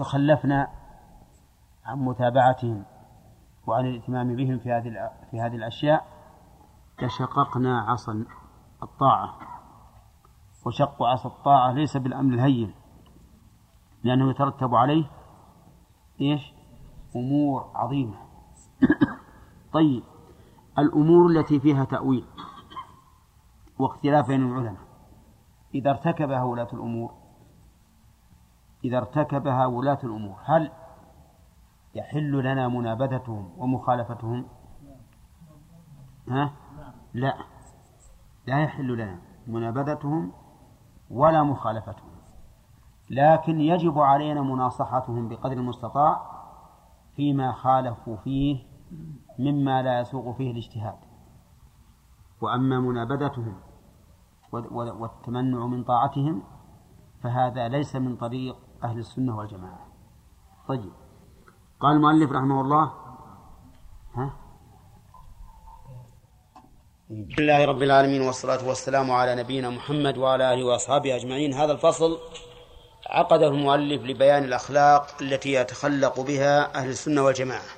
تخلفنا عن متابعتهم وعن الاهتمام بهم في هذه في هذه الأشياء لشققنا عصا الطاعة. وشق عصا الطاعة ليس بالأمر الهين لأنه يترتب عليه إيش؟ أمور عظيمة. طيب الأمور التي فيها تأويل واختلاف بين العلماء. إذا ارتكبها ولاة الأمور إذا ارتكبها ولاة الأمور هل يحل لنا منابذتهم ومخالفتهم؟ ها؟ لا لا يحل لنا منابذتهم ولا مخالفتهم. لكن يجب علينا مناصحتهم بقدر المستطاع فيما خالفوا فيه مما لا يسوق فيه الاجتهاد. وأما منابذتهم والتمنع من طاعتهم فهذا ليس من طريق أهل السنة والجماعة. طيب. قال المؤلف رحمه الله ها؟ الحمد لله رب العالمين والصلاة والسلام على نبينا محمد وعلى آله وأصحابه أجمعين. هذا الفصل عقده المؤلف لبيان الأخلاق التي يتخلق بها أهل السنة والجماعة.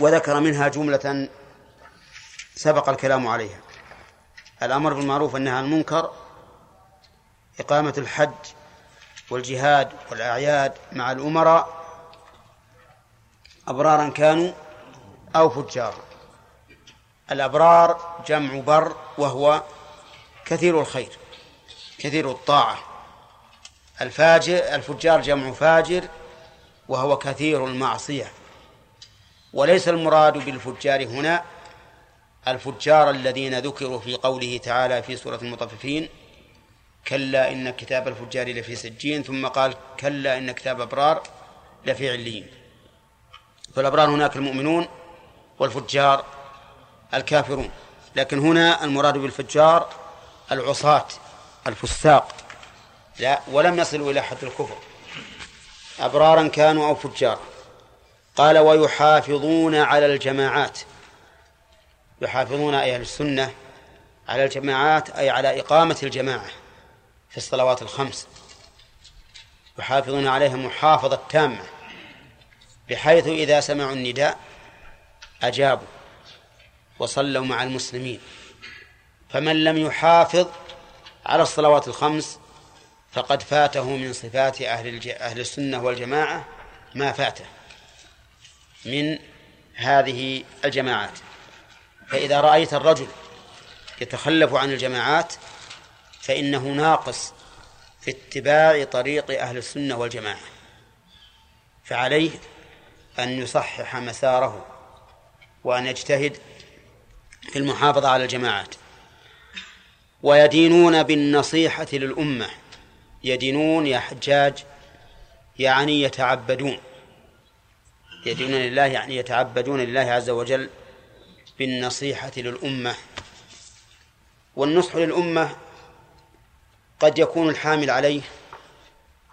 وذكر منها جملة سبق الكلام عليها. الأمر بالمعروف والنهي عن المنكر إقامة الحج والجهاد والأعياد مع الأمراء أبرارا كانوا أو فجارا الأبرار جمع بر وهو كثير الخير كثير الطاعة. الفاجر الفجار جمع فاجر وهو كثير المعصية. وليس المراد بالفجار هنا الفجار الذين ذكروا في قوله تعالى في سورة المطففين كلا إن كتاب الفجار لفي سجين ثم قال كلا إن كتاب أبرار لفي عليين. فالأبرار هناك المؤمنون والفجار الكافرون لكن هنا المراد بالفجار العصاة الفساق. لا ولم يصلوا إلى حد الكفر. أبرارا كانوا أو فجارا. قال ويحافظون على الجماعات. يحافظون أهل السنة على الجماعات أي على إقامة الجماعة. في الصلوات الخمس. يحافظون عليها محافظة تامة بحيث إذا سمعوا النداء أجابوا وصلوا مع المسلمين. فمن لم يحافظ على الصلوات الخمس فقد فاته من صفات أهل أهل السنة والجماعة ما فاته من هذه الجماعات. فإذا رأيت الرجل يتخلف عن الجماعات فإنه ناقص في اتباع طريق أهل السنة والجماعة فعليه أن يصحح مساره وأن يجتهد في المحافظة على الجماعات. ويدينون بالنصيحة للأمة يدينون يا حجاج يعني يتعبدون يدينون لله يعني يتعبدون لله عز وجل بالنصيحة للأمة. والنصح للأمة قد يكون الحامل عليه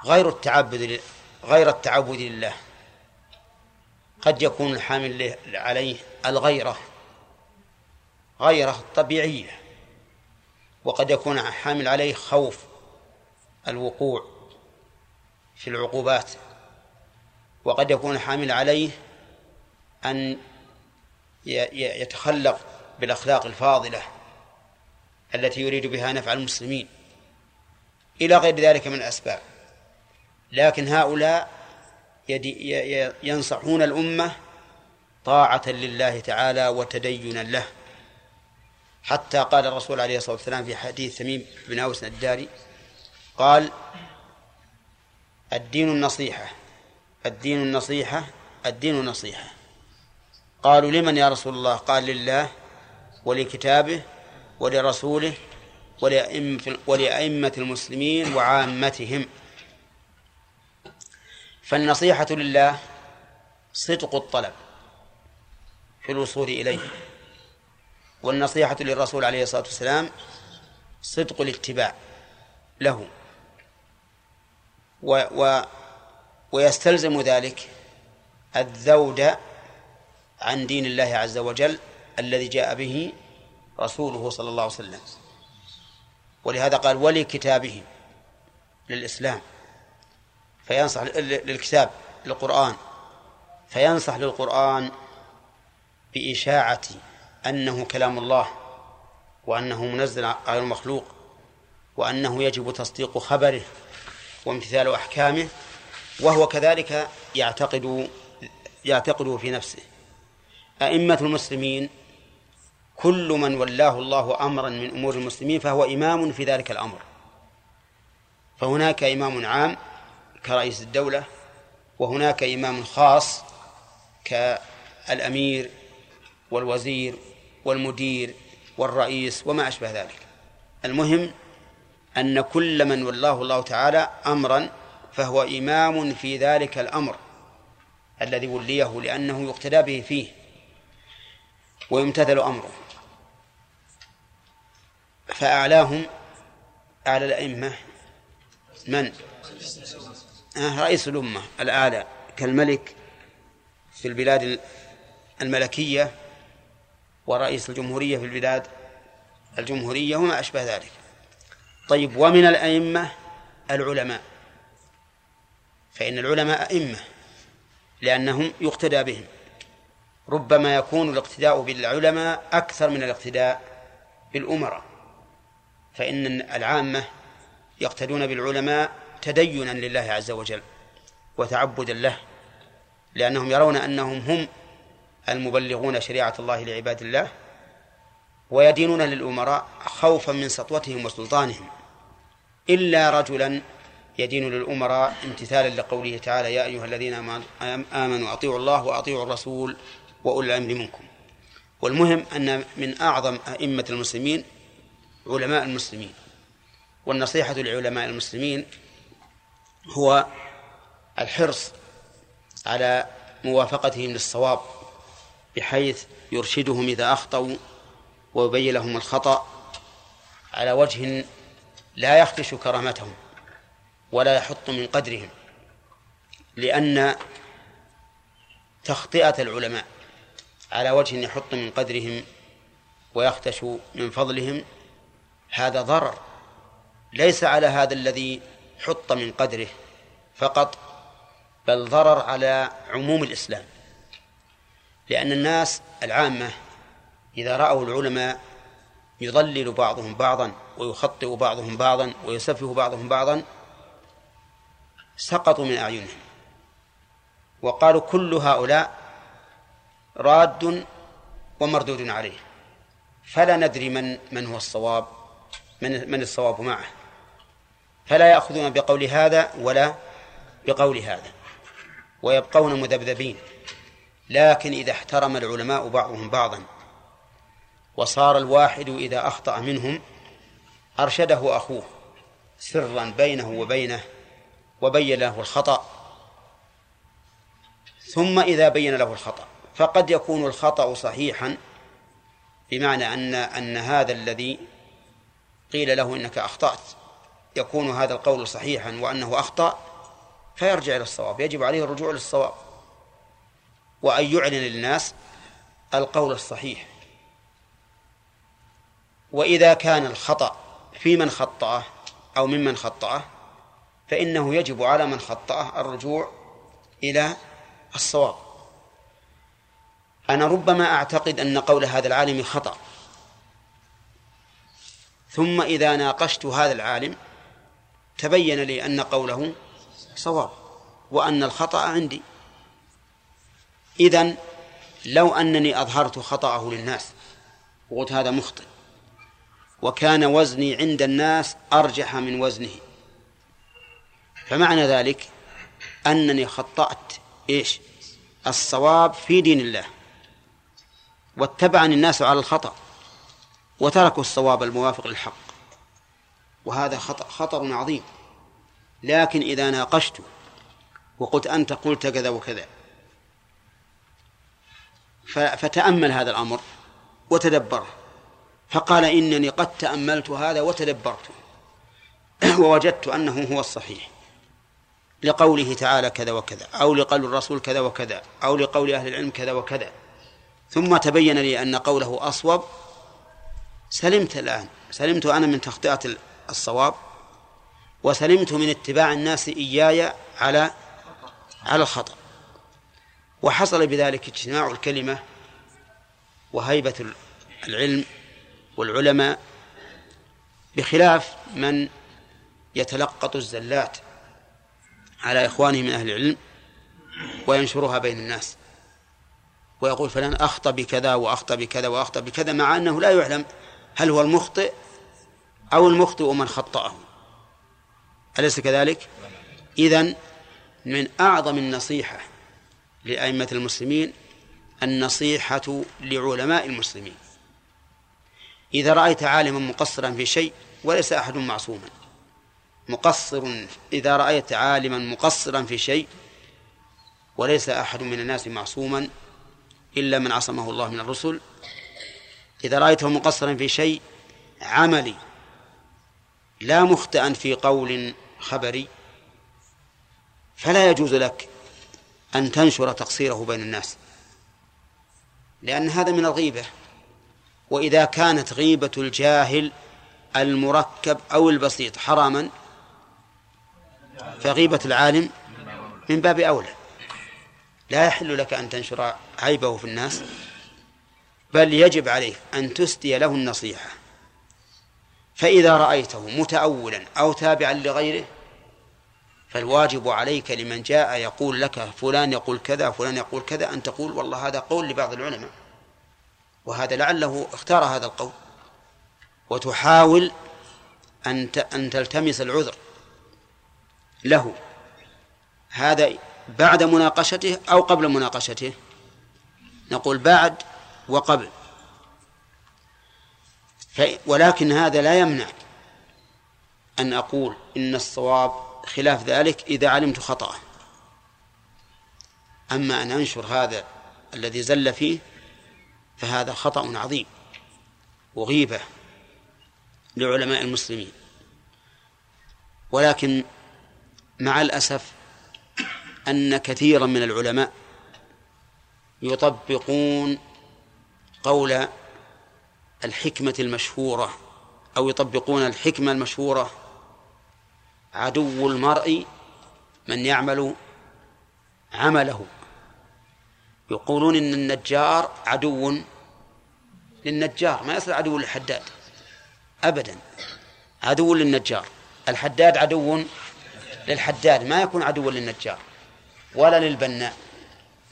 غير التعبد غير التعبد لله. قد يكون الحامل عليه الغيرة غيرة طبيعية. وقد يكون حامل عليه خوف الوقوع في العقوبات. وقد يكون حامل عليه أن يتخلق بالأخلاق الفاضلة التي يريد بها نفع المسلمين. إلى غير ذلك من الأسباب. لكن هؤلاء ينصحون الأمة طاعة لله تعالى وتدينا له. حتى قال الرسول عليه الصلاة والسلام في حديث تميم بن أوس الداري قال الدين النصيحة الدين النصيحة الدين النصيحة قالوا لمن يا رسول الله؟ قال لله ولكتابه ولرسوله ولأئمة المسلمين وعامتهم. فالنصيحة لله صدق الطلب في الوصول إليه. والنصيحة للرسول عليه الصلاة والسلام صدق الاتباع له. و و ويستلزم ذلك الذود عن دين الله عز وجل الذي جاء به رسوله صلى الله عليه وسلم. ولهذا قال ولكتابه للإسلام فينصح للكتاب للقرآن فينصح للقرآن بإشاعة أنه كلام الله وأنه منزل غير مخلوق وأنه يجب تصديق خبره وامتثال أحكامه وهو كذلك يعتقد يعتقده في نفسه. أئمة المسلمين كل من ولاه الله أمرا من أمور المسلمين فهو إمام في ذلك الأمر. فهناك إمام عام كرئيس الدولة وهناك إمام خاص كالأمير والوزير والمدير والرئيس وما أشبه ذلك. المهم أن كل من ولاه الله تعالى أمرا فهو إمام في ذلك الأمر الذي وليه لأنه يقتدى به فيه ويمتثل أمره. فأعلاهم أعلى الأئمة من؟ آه رئيس الأمة الأعلى كالملك في البلاد الملكية ورئيس الجمهورية في البلاد الجمهورية وما أشبه ذلك. طيب ومن الأئمة العلماء؟ فإن العلماء أئمة لأنهم يقتدى بهم. ربما يكون الاقتداء بالعلماء أكثر من الاقتداء بالأمراء. فإن العامة يقتدون بالعلماء تدينا لله عز وجل وتعبدا له لأنهم يرون أنهم هم المبلغون شريعة الله لعباد الله ويدينون للأمراء خوفا من سطوتهم وسلطانهم إلا رجلا يدين للأمراء امتثالا لقوله تعالى يا أيها الذين آمنوا أطيعوا الله وأطيعوا الرسول وأولي الأمر منكم والمهم أن من أعظم أئمة المسلمين علماء المسلمين. والنصيحة لعلماء المسلمين هو الحرص على موافقتهم للصواب بحيث يرشدهم إذا أخطأوا ويبين لهم الخطأ على وجه لا يخدش كرامتهم ولا يحط من قدرهم لأن تخطئة العلماء على وجه يحط من قدرهم ويختش من فضلهم هذا ضرر ليس على هذا الذي حط من قدره فقط بل ضرر على عموم الإسلام. لأن الناس العامة إذا رأوا العلماء يضلل بعضهم بعضا ويخطئ بعضهم بعضا ويسفه بعضهم بعضا سقطوا من أعينهم. وقالوا كل هؤلاء راد ومردود عليه. فلا ندري من من هو الصواب. من من الصواب معه. فلا يأخذون بقول هذا ولا بقول هذا. ويبقون مذبذبين. لكن إذا احترم العلماء بعضهم بعضا وصار الواحد إذا أخطأ منهم أرشده أخوه سرا بينه وبينه وبين له الخطأ. ثم إذا بين له الخطأ فقد يكون الخطأ صحيحا بمعنى أن أن هذا الذي قيل له إنك أخطأت. يكون هذا القول صحيحا وأنه أخطأ فيرجع إلى الصواب. يجب عليه الرجوع للصواب وأن يعلن للناس القول الصحيح. وإذا كان الخطأ في من خطأه أو ممن خطأه فإنه يجب على من خطأه الرجوع إلى الصواب. أنا ربما أعتقد أن قول هذا العالم خطأ. ثم إذا ناقشت هذا العالم تبين لي أن قوله صواب وأن الخطأ عندي. إذن لو أنني أظهرت خطأه للناس وقلت هذا مخطئ وكان وزني عند الناس أرجح من وزنه. فمعنى ذلك أنني خطأت إيش؟ الصواب في دين الله واتبعني الناس على الخطأ. وتركوا الصواب الموافق للحق. وهذا خطر عظيم. لكن إذا ناقشت وقلت أنت قلت كذا وكذا فتأمل هذا الأمر وتدبره فقال إنني قد تأملت هذا وتدبرت. ووجدت أنه هو الصحيح. لقوله تعالى كذا وكذا أو لقول الرسول كذا وكذا أو لقول أهل العلم كذا وكذا. ثم تبين لي أن قوله أصوب سلمت الآن. سلمت أنا من تخطئة الصواب وسلمت من اتباع الناس إياي على على الخطأ. وحصل بذلك اجتماع الكلمة وهيبة العلم والعلماء بخلاف من يتلقط الزلات على إخوانه من أهل العلم وينشرها بين الناس. ويقول فلان أخطأ بكذا وأخطأ بكذا وأخطأ بكذا مع أنه لا يعلم هل هو المخطئ أو المخطئ من خطأه أليس كذلك؟ إذن من أعظم النصيحة لأئمة المسلمين النصيحة لعلماء المسلمين إذا رأيت عالما مقصرا في شيء وليس أحد معصوما مقصر إذا رأيت عالما مقصرا في شيء وليس أحد من الناس معصوما إلا من عصمه الله من الرسل إذا رأيته مقصرا في شيء عملي لا مخطئا في قول خبري فلا يجوز لك أن تنشر تقصيره بين الناس لأن هذا من الغيبة. وإذا كانت غيبة الجاهل المركب أو البسيط حراما فغيبة العالم من باب أولى. لا يحل لك أن تنشر عيبه في الناس بل يجب عليك أن تسدي له النصيحة. فإذا رأيته متأولا أو تابعا لغيره فالواجب عليك لمن جاء يقول لك فلان يقول كذا فلان يقول كذا أن تقول والله هذا قول لبعض العلماء. وهذا لعله اختار هذا القول. وتحاول أن أن تلتمس العذر له. هذا بعد مناقشته أو قبل مناقشته. نقول بعد وقبل. ولكن هذا لا يمنع أن أقول إن الصواب خلاف ذلك إذا علمت خطأه. أما أن أنشر هذا الذي زل فيه فهذا خطأ عظيم وغيبة لعلماء المسلمين. ولكن مع الأسف أن كثيرا من العلماء يطبقون قول الحكمة المشهورة أو يطبقون الحكمة المشهورة عدو المرء من يعمل عمله. يقولون إن النجار عدو للنجار ما يصير عدو للحداد أبدا. عدو للنجار. الحداد عدو للحداد ما يكون عدوا للنجار ولا للبناء.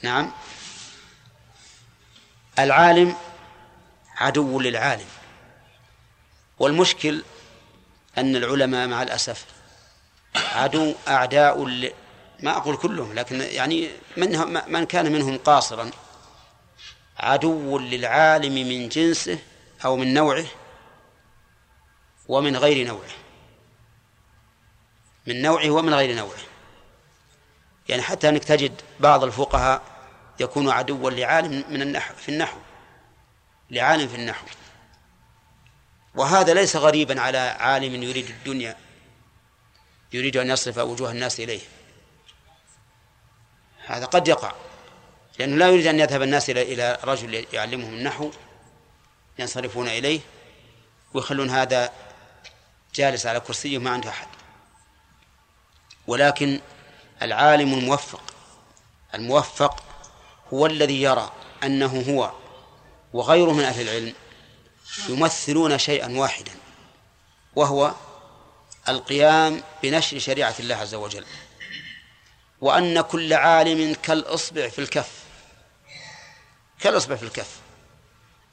نعم. العالم عدو للعالم. والمشكل أن العلماء مع الأسف عدو أعداء. ما أقول كلهم لكن يعني من من كان منهم قاصرا. عدو للعالم من جنسه أو من نوعه ومن غير نوعه. من نوعه ومن غير نوعه. يعني حتى أنك تجد بعض الفقهاء يكون عدوا لعالم من النحو في النحو. لعالم في النحو. وهذا ليس غريبا على عالم يريد الدنيا يريد أن يصرف وجوه الناس إليه. هذا قد يقع لأنه لا يريد أن يذهب الناس إلى إلى رجل يعلمهم النحو ينصرفون إليه ويخلون هذا جالس على كرسيه ما عنده أحد. ولكن العالم الموفق الموفق هو الذي يرى أنه هو وغيره من أهل العلم يمثلون شيئا واحدا وهو القيام بنشر شريعة الله عز وجل. وأن كل عالم كالإصبع في الكف كالإصبع في الكف.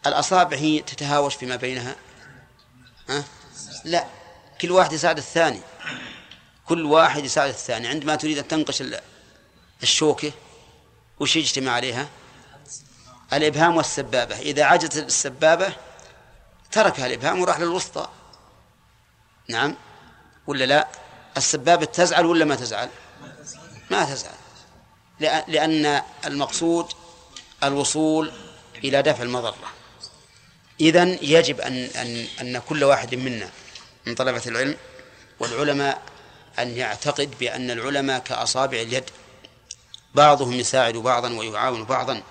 الأصابع هي تتهاوش فيما بينها ها؟ لا كل واحد يساعد الثاني. كل واحد يساعد الثاني. عندما تريد أن تنقش الشوكة وش يجتمع عليها؟ الإبهام والسبابة. إذا عجزت السبابة تركها الإبهام وراح للوسطى. نعم. ولا لا؟ السبابة تزعل ولا ما تزعل؟ ما تزعل. لأن المقصود الوصول إلى دفع المضرة. إذن يجب أن أن أن كل واحد منا من طلبة العلم والعلماء أن يعتقد بأن العلماء كأصابع اليد. بعضهم يساعد بعضا ويعاون بعضا.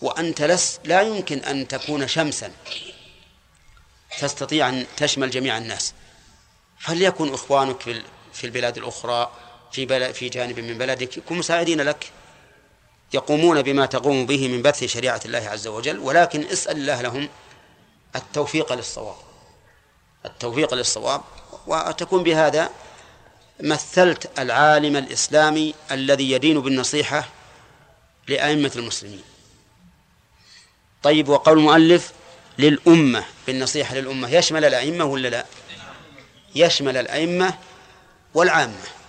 وأنت لس لا يمكن أن تكون شمسا. تستطيع أن تشمل جميع الناس. فليكن إخوانك في في البلاد الأخرى في بلد في جانب من بلدك يكون مساعدين لك. يقومون بما تقوم به من بث شريعة الله عز وجل. ولكن اسأل الله لهم التوفيق للصواب. التوفيق للصواب. وتكون بهذا مثلت العالم الإسلامي الذي يدين بالنصيحة لأئمة المسلمين. طيب وقول المؤلف للأمة بالنصيحة للأمة يشمل الأئمة ولا لا؟ يشمل الأئمة والعامة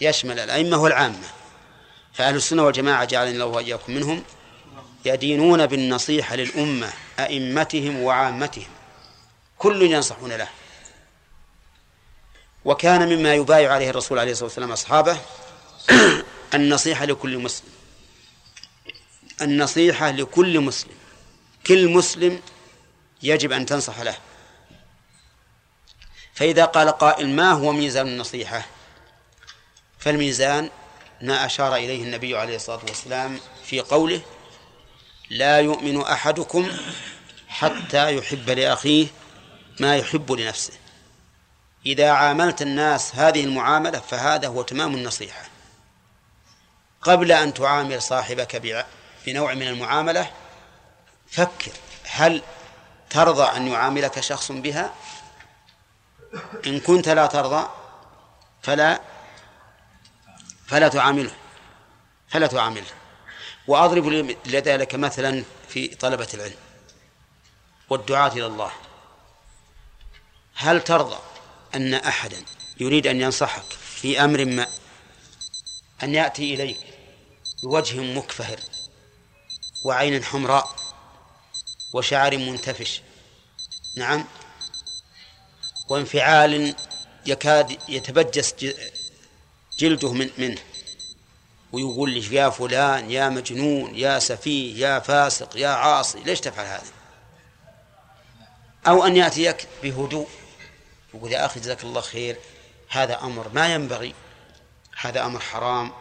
يشمل الأئمة والعامة. فأهل السنة والجماعة جعلني الله وإياكم منهم يدينون بالنصيحة للأمة أئمتهم وعامتهم. كل ينصحون له. وكان مما يبايع عليه الرسول عليه الصلاة والسلام أصحابه النصيحة لكل مسلم. النصيحة لكل مسلم. كل مسلم يجب أن تنصح له. فإذا قال قائل ما هو ميزان النصيحة؟ فالميزان ما أشار إليه النبي عليه الصلاة والسلام في قوله لا يؤمن أحدكم حتى يحب لأخيه ما يحب لنفسه. إذا عاملت الناس هذه المعاملة فهذا هو تمام النصيحة. قبل أن تعامل صاحبك بنوع من المعاملة فكر هل ترضى أن يعاملك شخص بها؟ إن كنت لا ترضى فلا فلا تعامله فلا تعامله. وأضرب لذلك مثلا في طلبة العلم والدعاة إلى الله. هل ترضى أن أحدا يريد أن ينصحك في أمر ما أن يأتي إليك بوجه مكفهر؟ وعين حمراء وشعر منتفش. نعم. وانفعال يكاد يتبجس جلده من منه. ويقول لي يا فلان يا مجنون يا سفيه يا فاسق يا عاصي ليش تفعل هذا؟ أو أن يأتيك بهدوء. يقول يا أخي جزاك الله خير هذا أمر ما ينبغي. هذا أمر حرام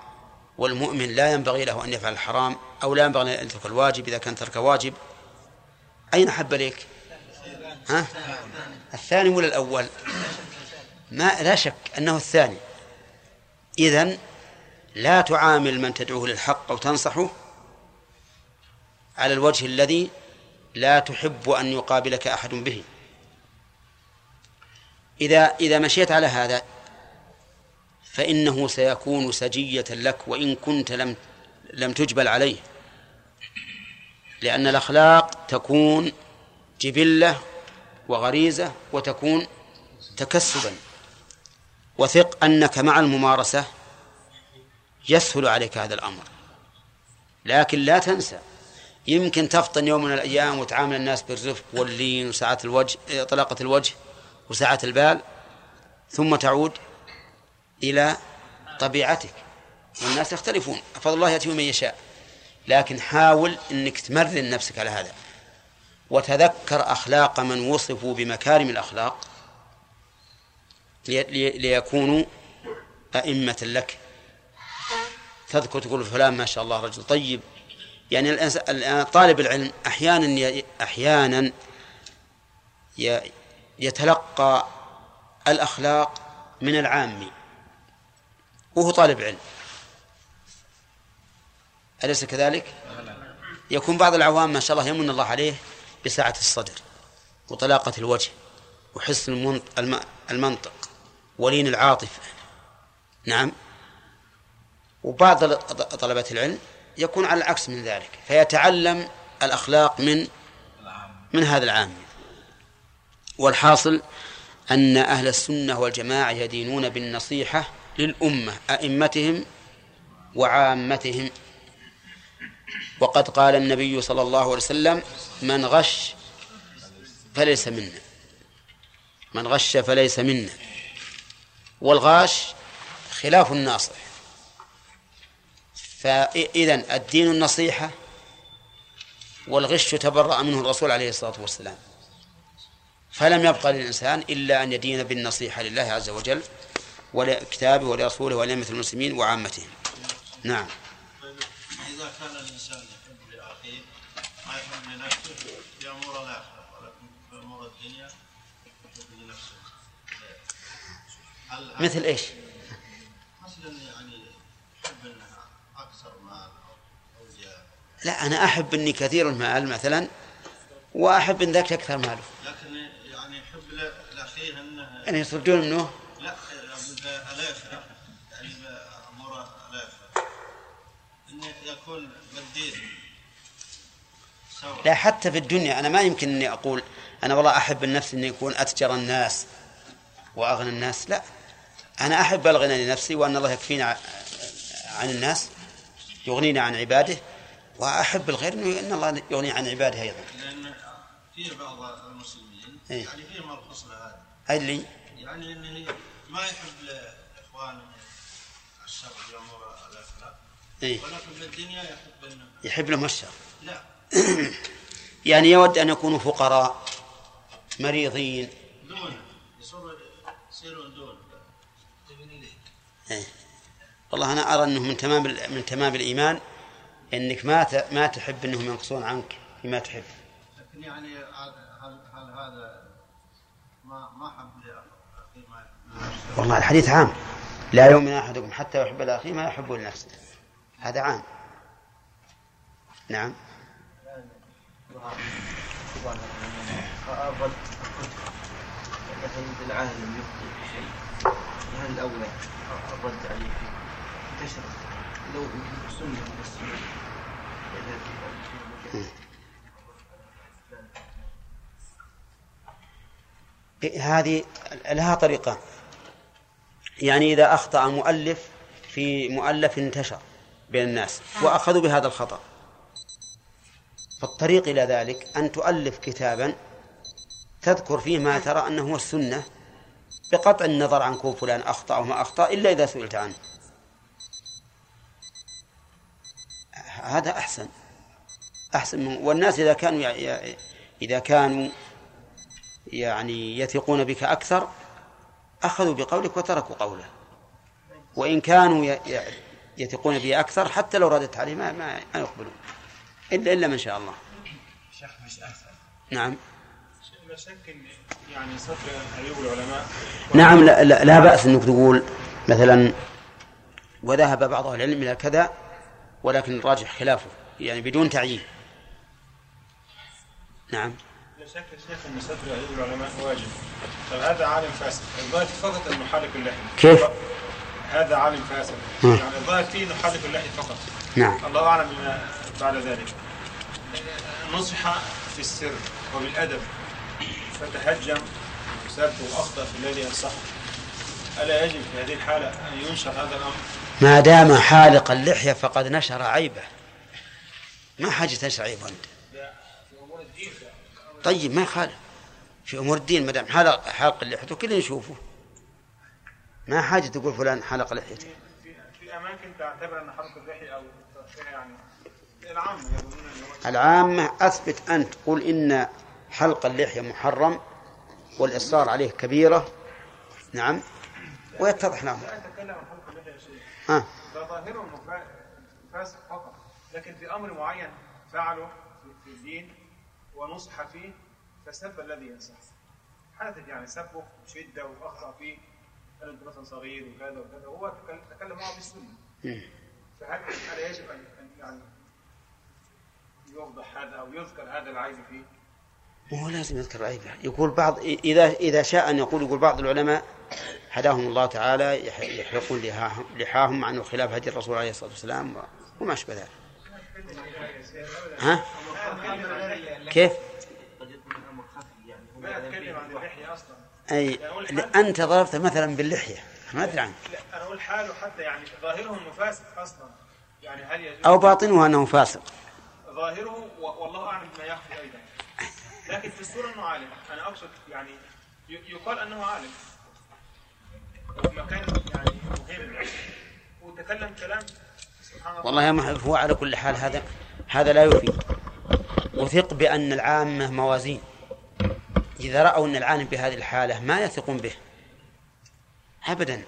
والمؤمن لا ينبغي له أن يفعل الحرام. أو لا ينبغي أن يترك الواجب إذا كان ترك واجب أين حب لك ها؟ الثاني ولا الأول. ما لا شك أنه الثاني. إذن لا تعامل من تدعوه للحق أو تنصحه على الوجه الذي لا تحب أن يقابلك أحد به. إذا إذا مشيت على هذا فإنه سيكون سجية لك وإن كنت لم لم تجبل عليه لأن الأخلاق تكون جبلة وغريزة وتكون تكسبا. وثق أنك مع الممارسة يسهل عليك هذا الأمر. لكن لا تنسى يمكن تفطن يوم من الأيام وتعامل الناس بالرفق واللين وسعة الوجه طلاقة الوجه وسعة البال ثم تعود إلى طبيعتك. والناس يختلفون فضل الله يأتي من يشاء. لكن حاول أنك تمرن نفسك على هذا. وتذكر أخلاق من وصفوا بمكارم الأخلاق ليكونوا أئمة لك. تذكر تقول فلان ما شاء الله رجل طيب. يعني طالب العلم أحيانا أحيانا يتلقى الأخلاق من العام. وهو طالب علم. أليس كذلك؟ يكون بعض العوام ما شاء الله يمن الله عليه بسعة الصدر وطلاقة الوجه وحسن المنطق ولين العاطفة. نعم. وبعض طلبة العلم يكون على العكس من ذلك فيتعلم الأخلاق من من هذا العام. والحاصل أن أهل السنة والجماعة يدينون بالنصيحة للأمة أئمتهم وعامتهم. وقد قال النبي صلى الله عليه وسلم من غش فليس منا. من غش فليس منا. والغاش خلاف الناصح. فإذا الدين النصيحة والغش تبرأ منه الرسول عليه الصلاة والسلام. فلم يبقى للإنسان إلا أن يدين بالنصيحة لله عز وجل ولكتابه ولرسوله ولأئمة المسلمين وعامتهم. نعم. إذا كان الإنسان يحب لأخيه ما يحب لنفسه في أمور الآخرة ولكن في أمور الدنيا يحب لنفسه مثل؟ حصل اني يعني أحب أكثر مال أو زياده لا أنا أحب أني كثير المال مثلا وأحب أن ذاك أكثر ماله. لكن يعني يحب لاخيه انه يعني يصدون منه؟ لا الاخره يعني امور الاخره إنه يكون بديل. لا حتى في الدنيا أنا ما يمكن أني أقول أنا والله أحب النفس أني يكون أتجر الناس وأغنى الناس لا. أنا أحب ألغنى لنفسي وأن الله يكفينا عن الناس يغنينا عن عباده وأحب الغير أنه أن الله يغني عن عباده أيضا. لأن في بعض المسلمين إيه. يعني فيهم الخصله هذه اللي يعني انه ما يحب لإخوانه الشر بامور الاخلاق إيه. ولكن بالدنيا يحب إنه يحب لهم الشر. لا. يعني يود أن يكونوا فقراء مريضين. إيه. والله أنا أرى أنه من تمام من تمام الإيمان أنك ما ما تحب أنهم ينقصون عنك فيما تحب. لكن يعني هل هل هذا ما ما حب لاخيه ما يحب؟ والله الحديث عام. لا يؤمن أحدكم حتى يحب لأخيه ما يحب لنفسه. هذا عام. نعم. أفضل مثلا العالم يخطئ في شيء هل الأولى الرد عليه فيه انتشر لو سنة من السنة هذه لها طريقة. يعني إذا أخطأ مؤلف في مؤلف انتشر بين الناس وأخذوا بهذا الخطأ. فالطريق إلى ذلك أن تؤلف كتابا تذكر فيه ما ترى أنه هو السنة بقطع النظر عن كون فلان أخطأ أو ما أخطأ إلا إذا سئلت عنه. هذا أحسن. أحسن من والناس إذا كانوا إذا كانوا يعني يثقون بك أكثر أخذوا بقولك وتركوا قوله. وإن كانوا يثقون به أكثر حتى لو ردت عليه ما ما يقبلون. إلا إلا من شاء الله. شيخ مش أسهل نعم. يعني العلماء نعم لا, لا, لا بأس أنك تقول مثلا وذهب بعض أهل العلم إلى كذا ولكن الراجح خلافه يعني بدون تعيين. نعم. لا شك يا شيخ إن ستر عيوب العلماء واجب. طب هذا عالم فاسد. الظاهر فقط انه حالق اللحيه كيف؟ هذا عالم فاسد. يعني الظاهر فيه حالق اللحيه فقط. نعم. الله أعلم بما بعد ذلك. نصح في السر وبالأدب. فتهجم وسب وأخطأ في الذي ينصحه ألا يجب في هذه الحالة أن ينشر هذا الأمر؟ ما دام حالق اللحية فقد نشر عيبه. ما حاجة تنشر عيبه أنت؟ طيب ما يخالف. في أمور الدين ما دام حلق حلق لحيته كلنا نشوفه. ما حاجة تقول فلان حلق لحيته. في في أماكن تعتبر أن حلق اللحية أو فيها يعني العام يقولون ان هو العامة أثبت أنت قل إن حلق اللحية محرم والإصرار عليه كبيرة. نعم. ويتضح لهم. ها فا- فاسق فقط. لكن في أمر معين فعله في- الدين ونصح فيه فسب الذي ينصح. حدث يعني سبه بشده وأخطأ فيه. قال أنت مثلا صغير وكذا وكذا؟ وهو تكلم- معه بالسنة. مم. فهل هل يجب ان أن يعني يوضح هذا أو يذكر هذا العيب فيه؟ ما هو لازم يذكر عيبه يقول بعض إذا إذا شاء أن يقول يقول بعض العلماء هداهم الله تعالى يح- يحلقون لحاهم مع أنه خلاف هدي الرسول عليه الصلاة والسلام وما أشبه ذلك. ها؟ كيف؟ أي أنت ضربت مثلا باللحية. ما أدري عنه لا أنا أقول حاله حتى يعني ظاهره انه فاسد أصلا. يعني هل أو باطنه أنه فاسق. ظاهره والله أعلم بما يخفي أيضا. لكن في الصورة إنه عالم. أنا أقصد يعني يقال أنه عالم. وفي مكان يعني مهم. وتكلم كلام سبحان الله. والله يا محب هو على كل حال هذا هذا لا يفيد. وثق بأن العامة موازين إذا رأوا أن العالم بهذه الحالة ما يثقون به. أبدا.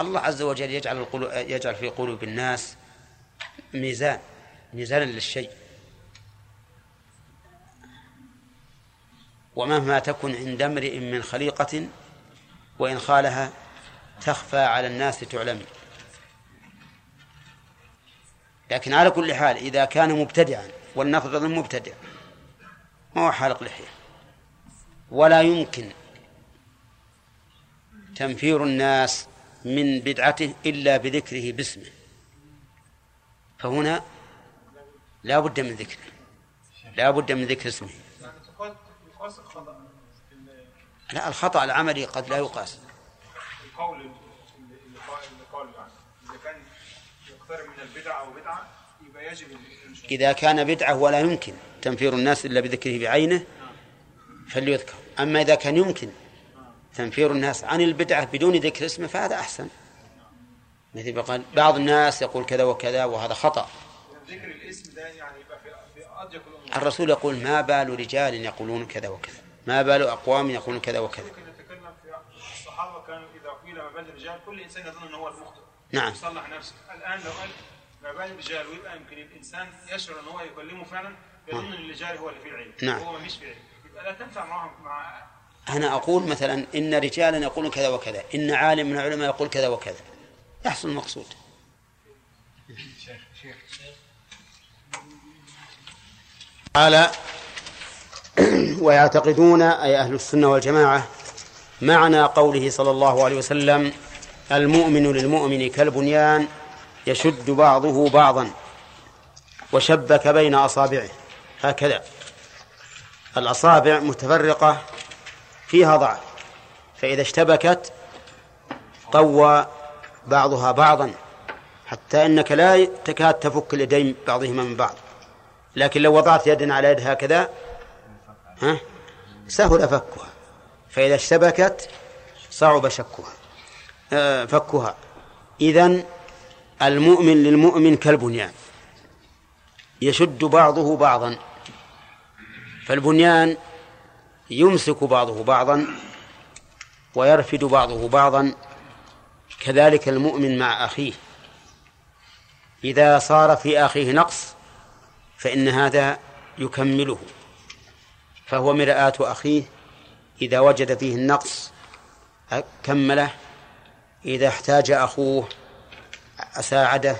الله عز وجل يجعل يجعل في قلوب الناس ميزان. ميزانا للشيء. ومهما تكن عند امرئ من خليقة وإن خالها تخفى على الناس تعلم. لكن على كل حال إذا كان مبتدعا ولنفرض أنه مبتدع ما هو حالق لحية. ولا يمكن تنفير الناس من بدعته إلا بذكره باسمه. فهنا لا بد من ذكره لا بد من ذكر اسمه يعني تقال- يقاس الخطأ ال- لا الخطأ العملي قد لا يقاس. القول اللي قال يعني إذا كان يقترب من البدعة أو بدعة يبقى يجب إذا كان بدعة ولا يمكن تنفير الناس إلا بذكره بعينه فليذكر. أما إذا كان يمكن تنفير الناس عن البدعة بدون ذكر اسمه فهذا أحسن. مثل ما قال بعض الناس يقول كذا وكذا وهذا خطأ. ذكر الاسم ده يعني يبقى في في أضيق الأمور الرسول يقول ما بال رجال يقولون كذا وكذا. ما بال أقوام يقولون كذا وكذا. ممكن نتكلم في الصحابة كانوا إذا قيل ما بال الرجال كل إنسان يظن أنه هو المخطئ. نعم. يصلح نفسه. الآن لو قال ما بال الرجال ويبقى يمكن الإنسان يشعر أن هو يكلمه فعلا يظن أن الرجال هو اللي فيه العيب نعم. وهو ما فيش فيه عيب يبقى لا تنفع معهم مع أنا أقول مثلا إن رجالا يقولون كذا وكذا إن عالم من العلماء يقول كذا وكذا. يحصل المقصود. قال ويعتقدون أي أهل السنة والجماعة معنى قوله صلى الله عليه وسلم المؤمن للمؤمن كالبنيان يشد بعضه بعضا وشبك بين أصابعه. هكذا. الأصابع متفرقة فيها ضعف. فإذا اشتبكت قوى بعضها بعضا حتى إنك لا تكاد تفك اليدين بعضهما من بعض. لكن لو وضعت يد على يد هكذا ها؟ سهل فكها. فإذا اشتبكت صعب شكها. آه، فكها. إذن المؤمن للمؤمن كالبنيان. يشد بعضه بعضا. فالبنيان يمسك بعضه بعضا ويرفد بعضه بعضا. كذلك المؤمن مع أخيه. إذا صار في أخيه نقص فإن هذا يكمله. فهو مرآة أخيه إذا وجد فيه النقص كمله إذا احتاج أخوه ساعده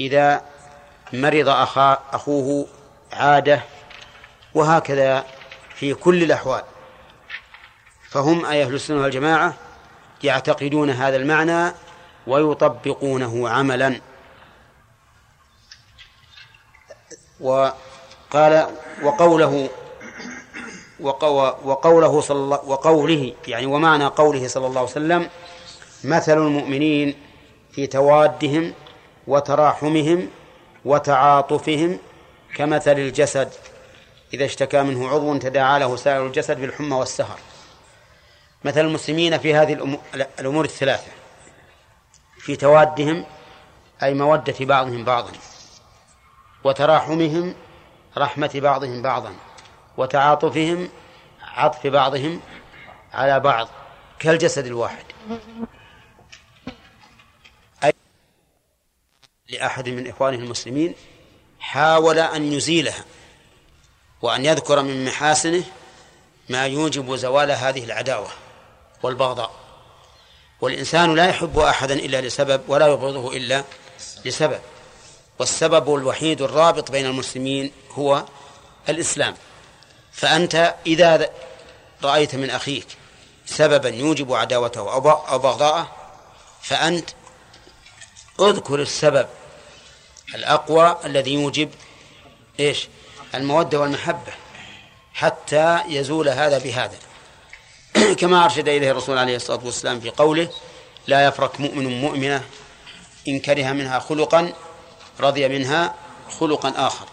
إذا مرض أخوه عاده وهكذا في كل الأحوال. فهم أي أهل السنة والجماعة يعتقدون هذا المعنى ويطبقونه عملا. وقال وقوله وقو- وقوله صلى الله وقوله يعني ومعنى قوله صلى الله عليه وسلم مثل المؤمنين في توادهم وتراحمهم وتعاطفهم كمثل الجسد. إذا اشتكى منه عضو تداعى له سائر الجسد بالحمى والسهر. مثل المسلمين في هذه الأمو- الأمور الثلاثة. في توادهم أي مودة بعضهم بعضا. وتراحمهم رحمة بعضهم بعضا. وتعاطفهم عطف بعضهم على بعض كالجسد الواحد. أي لأحد من إخوانه المسلمين حاول أن يزيلها وأن يذكر من محاسنه ما يوجب زوال هذه العداوة والبغضاء. والإنسان لا يحب أحدا إلا لسبب ولا يبغضه إلا لسبب. والسبب الوحيد الرابط بين المسلمين هو الإسلام. فأنت إذا رأيت من أخيك سببا يوجب عداوته أو بغضاءه فأنت اذكر السبب الأقوى الذي يوجب إيش؟ المودة والمحبة حتى يزول هذا بهذا. كما أرشد إليه الرسول عليه الصلاة والسلام في قوله لا يفرق مؤمن مؤمنة إن كره منها خلقا رضي منها خلقا آخر.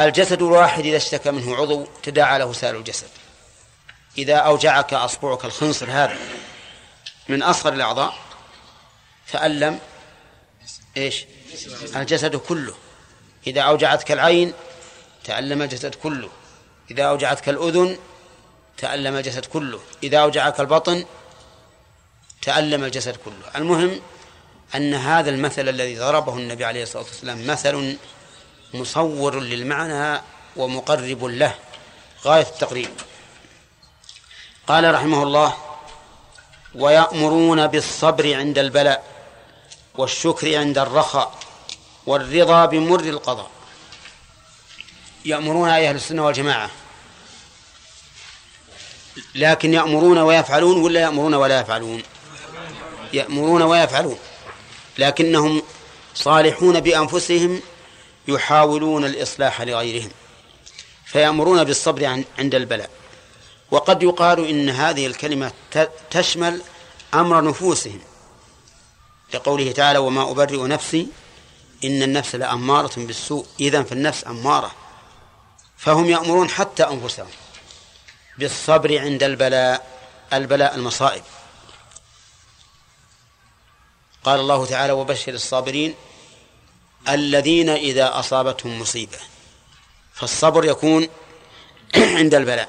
الجسد الواحد إذا اشتكى منه عضو تداعى له سائر الجسد. إذا أوجعك أصبعك الخنصر هذا من أصغر الأعضاء تألم إيش؟ الجسد كله. إذا أوجعتك العين تألم الجسد كله. إذا أوجعتك الأذن تألم الجسد كله. إذا أوجعك البطن تألم الجسد كله. المهم أن هذا المثل الذي ضربه النبي عليه الصلاة والسلام مثل مصور للمعنى ومقرب له. غاية التقريب. قال رحمه الله ويأمرون بالصبر عند البلاء والشكر عند الرخاء والرضا بمر القضاء. يأمرون أهل السنة والجماعة. لكن يأمرون ويفعلون ولا يأمرون ولا يفعلون؟ يأمرون ويفعلون. لكنهم صالحون بأنفسهم يحاولون الإصلاح لغيرهم فيأمرون بالصبر عند البلاء. وقد يقال إن هذه الكلمة تشمل أمر نفوسهم. لقوله تعالى وما أبرئ نفسي إن النفس لأمارة بالسوء. إذا فالنفس أمارة. فهم يأمرون حتى أنفسهم بالصبر عند البلاء البلاء المصائب. قال الله تعالى وبشر الصابرين الذين إذا أصابتهم مصيبة فالصبر يكون عند البلاء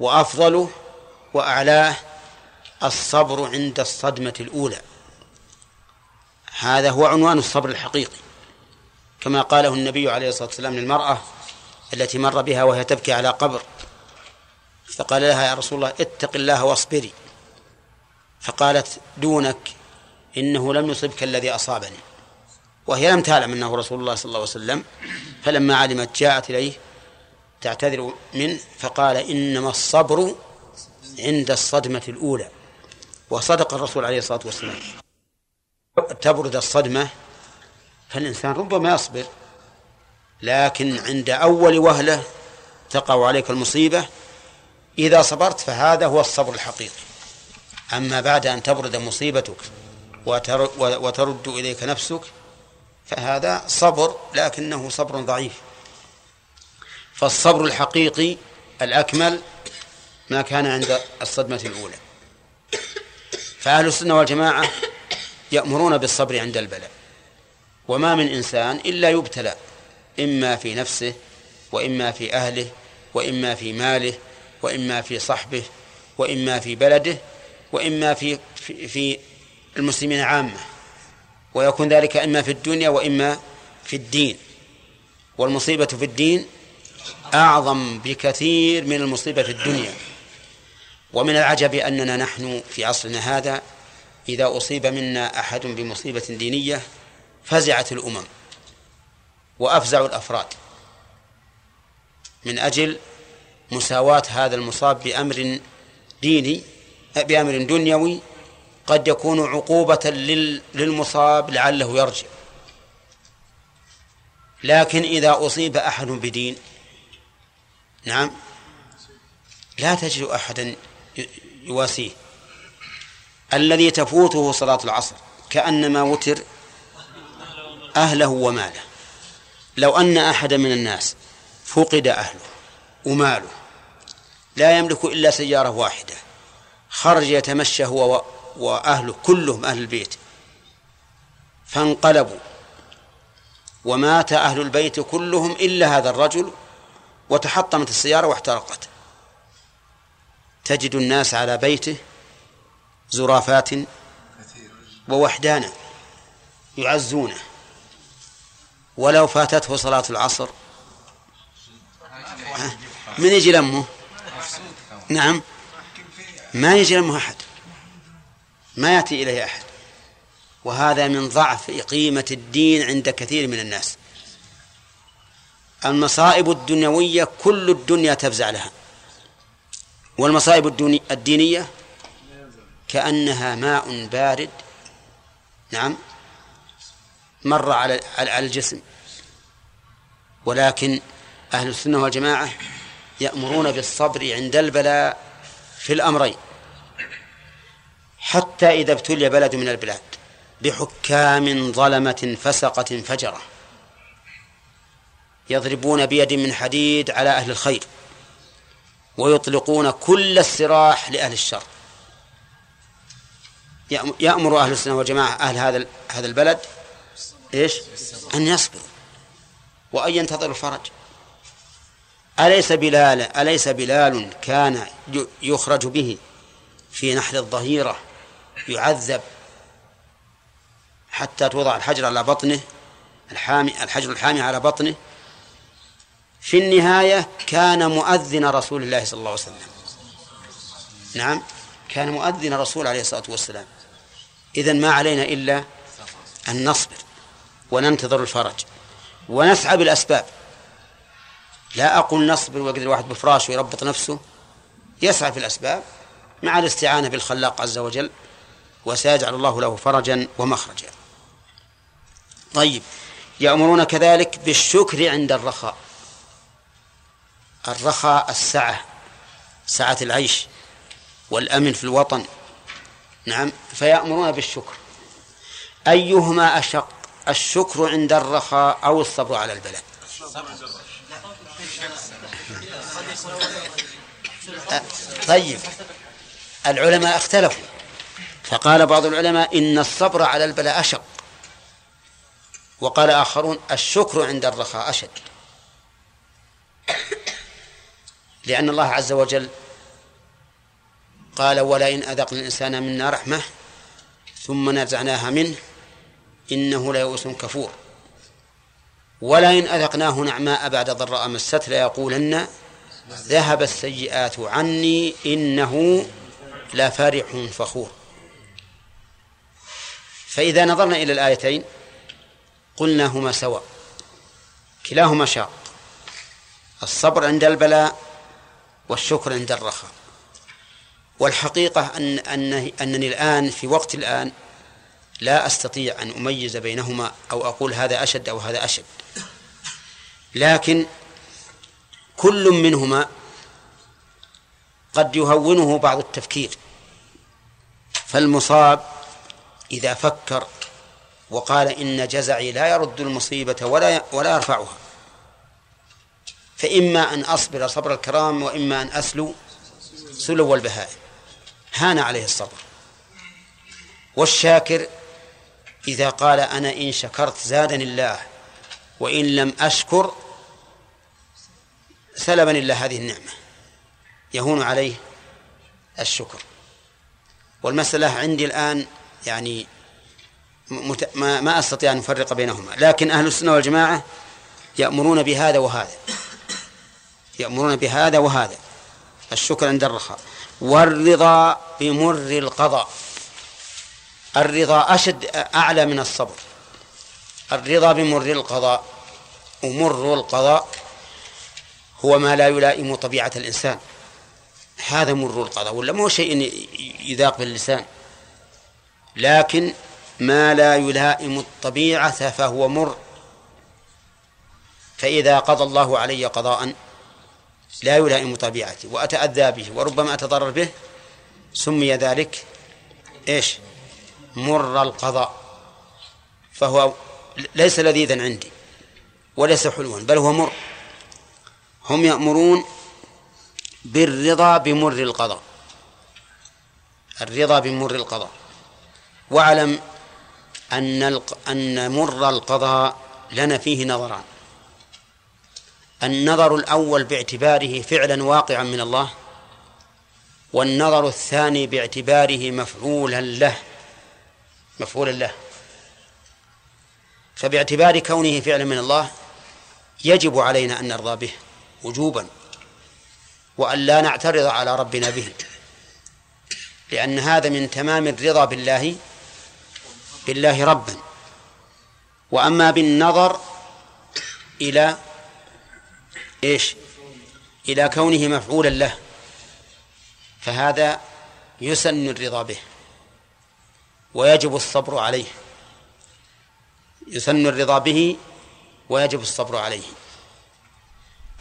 وأفضله وأعلاه الصبر عند الصدمة الأولى. هذا هو عنوان الصبر الحقيقي. كما قاله النبي عليه الصلاة والسلام للمرأة التي مر بها وهي تبكي على قبر فقال لها يا رسول الله اتق الله واصبري. فقالت دونك إنه لم يصبك الذي أصابني. وهي لم تعلم أنه رسول الله صلى الله عليه وسلم فلما علمت جاءت إليه تعتذر منه فقال إنما الصبر عند الصدمة الأولى. وصدق الرسول عليه الصلاة والسلام. تبرد الصدمة فالإنسان ربما يصبر لكن عند أول وهلة تقع عليك المصيبة. إذا صبرت فهذا هو الصبر الحقيقي. أما بعد أن تبرد مصيبتك وترد إليك نفسك فهذا صبر لكنه صبر ضعيف. فالصبر الحقيقي الأكمل ما كان عند الصدمة الأولى. فأهل السنة والجماعة يأمرون بالصبر عند البلاء. وما من إنسان إلا يبتلى إما في نفسه وإما في أهله وإما في ماله وإما في صحبه وإما في بلده وإما في في, في المسلمين عامة. ويكون ذلك إما في الدنيا وإما في الدين. والمصيبة في الدين أعظم بكثير من المصيبة في الدنيا. ومن العجب أننا نحن في عصرنا هذا إذا أصيب منا أحد بمصيبة دينية فزعت الأمم وأفزع الأفراد. من أجل مساواة هذا المصاب بأمر ديني بأمر دنيوي قد يكون عقوبة للمصاب لعله يرجع. لكن إذا أصيب أحد بدين نعم لا تجد أحدا يواسيه. الذي تفوته صلاة العصر كأنما وتر أهله وماله. لو أن أحدا من الناس فقد أهله وماله لا يملك إلا سيارة واحدة خرج يتمشى هو وأهله كلهم أهل البيت. فانقلبوا. ومات أهل البيت كلهم إلا هذا الرجل وتحطمت السيارة واحترقت. تجد الناس على بيته زرافات ووحدانا يعزونه. ولو فاتته صلاة العصر من يجي لمه نعم. ما يجي لمه أحد. ما يأتي إليه أحد. وهذا من ضعف قيمة الدين عند كثير من الناس. المصائب الدنيوية كل الدنيا تفزع لها. والمصائب الدينية كأنها ماء بارد. نعم. مر على على الجسم. ولكن أهل السنة والجماعة يأمرون بالصبر عند البلاء في الأمرين. حتى إذا ابتلي بلد من البلاد بحكام ظلمة فسقة فجرة يضربون بيد من حديد على أهل الخير ويطلقون كل السراح لأهل الشر. يأمر أهل السنة والجماعة أهل هذا هذا البلد إيش؟ أن يصبروا وأن ينتظروا الفرج. أليس بلال أليس بلال كان يخرج به في نحر الظهيرة يعذب حتى توضع الحجر على بطنه الحامي الحجر الحامي على بطنه. في النهاية كان مؤذن رسول الله صلى الله عليه وسلم. نعم كان مؤذن رسول عليه الصلاة والسلام. إذن ما علينا إلا أن نصبر وننتظر الفرج ونسعى بالأسباب. لا أقول نصبر ويقدر الواحد بفراش ويربط نفسه يسعى في الأسباب مع الاستعانة بالخلاق عز وجل. وسيجعل الله له فرجا ومخرجا. طيب يأمرون كذلك بالشكر عند الرخاء. الرخاء السعة سعة العيش والأمن في الوطن. نعم فيأمرون بالشكر. أيهما أشق؟ الشكر عند الرخاء أو الصبر على البلاء؟ طيب العلماء اختلفوا. فقال بعض العلماء إن الصبر على البلاء أشق. وقال آخرون الشكر عند الرخاء أشد. لأن الله عز وجل قال ولئن أذقنا الإنسان منا رحمة ثم نزعناها منه إنه ليئوس كفور. ولئن أذقناه نعماء بعد ضراء مست ليقولن ذهب السيئات عني إنه لفرح فخور. فإذا نظرنا إلى الآيتين قلنا هما سواء. كلاهما شاق. الصبر عند البلاء والشكر عند الرخاء. والحقيقة أن أن أنني الآن في وقت الآن لا أستطيع أن أميز بينهما أو أقول هذا أشد أو هذا أشد. لكن كل منهما قد يهونه بعض التفكير. فالمصاب إذا فكر وقال إن جزعي لا يرد المصيبة ولا ولا يرفعها. فإما أن أصبر صبر الكرام وإما أن أسلو سلو البهائم. هان عليه الصبر. والشاكر إذا قال أنا إن شكرت زادني الله وإن لم أشكر سلبني الله هذه النعمة. يهون عليه الشكر. والمسألة عندي الآن يعني مت... ما, ما أستطيع أن أفرق بينهما. لكن أهل السنة والجماعة يأمرون بهذا وهذا. يأمرون بهذا وهذا. الشكر عند الرخاء. والرضا بمر القضاء. الرضا أشد أعلى من الصبر. الرضا بمر القضاء. ومر القضاء هو ما لا يلائم طبيعة الإنسان. هذا مر القضاء. ولا مو شيء يذاق باللسان. لكن ما لا يلائم الطبيعة فهو مر. فإذا قضى الله علي قضاء لا يلائم طبيعتي وأتأذى به وربما أتضرر به سمي ذلك إيش؟ مر القضاء. فهو ليس لذيذا عندي وليس حلوا بل هو مر. هم يأمرون بالرضا بمر القضاء. الرضا بمر القضاء. واعلم أن أن مر القضاء لنا فيه نظران. النظر الأول باعتباره فعلا واقعا من الله والنظر الثاني باعتباره مفعولا له مفعولا له. فباعتبار كونه فعلا من الله يجب علينا أن نرضى به وجوبا وأن لا نعترض على ربنا به لأن هذا من تمام الرضا بالله بالله ربا. وأما بالنظر إلى إيش؟ إلى كونه مفعولا له. فهذا يسن الرضا به. ويجب الصبر عليه. يسن الرضا به ويجب الصبر عليه.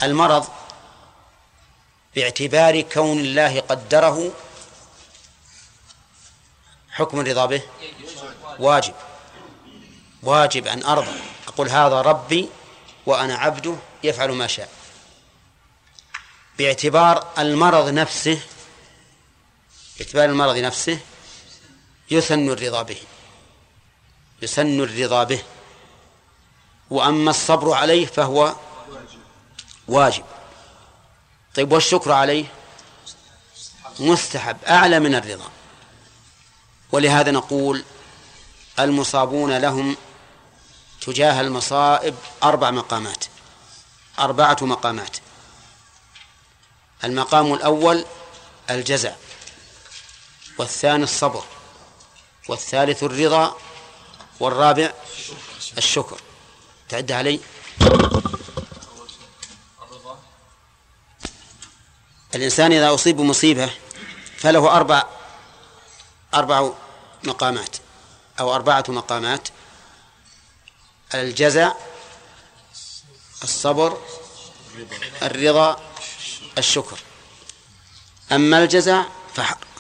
المرض باعتبار كون الله قدره حكم الرضا به. واجب. واجب أن أرضى. أقول هذا ربي وأنا عبده يفعل ما شاء. باعتبار المرض نفسه باعتبار المرض نفسه يسن الرضا به. يسن الرضا به. وأما الصبر عليه فهو واجب. طيب والشكر عليه؟ مستحب أعلى من الرضا. ولهذا نقول المصابون لهم تجاه المصائب أربع مقامات أربعة مقامات. المقام الأول الجزاء والثاني الصبر والثالث الرضا والرابع الشكر. تعد علي. الإنسان إذا أصيب بمصيبة فله أربع أربع مقامات. أو أربعة مقامات. الجزع الصبر الرضا الشكر. أما الجزع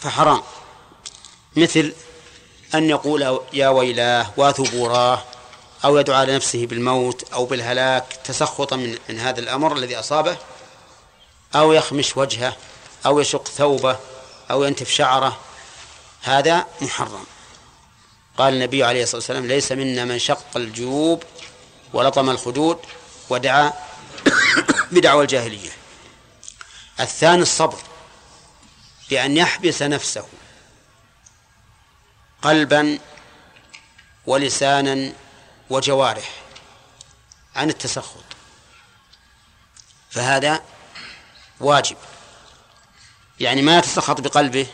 فحرام. مثل أن يقول يا ويلاه وثبوراه أو يدعو على نفسه بالموت أو بالهلاك تسخطا من, من هذا الأمر الذي أصابه أو يخمش وجهه أو يشق ثوبه أو ينتف شعره هذا محرم. قال النبي عليه الصلاة والسلام ليس منا من شق الجيوب ولطم الخدود ودعا بدعوى الجاهلية. الثاني الصبر بأن يحبس نفسه قلبا ولسانا وجوارح عن التسخط. فهذا واجب. يعني ما يتسخط بقلبه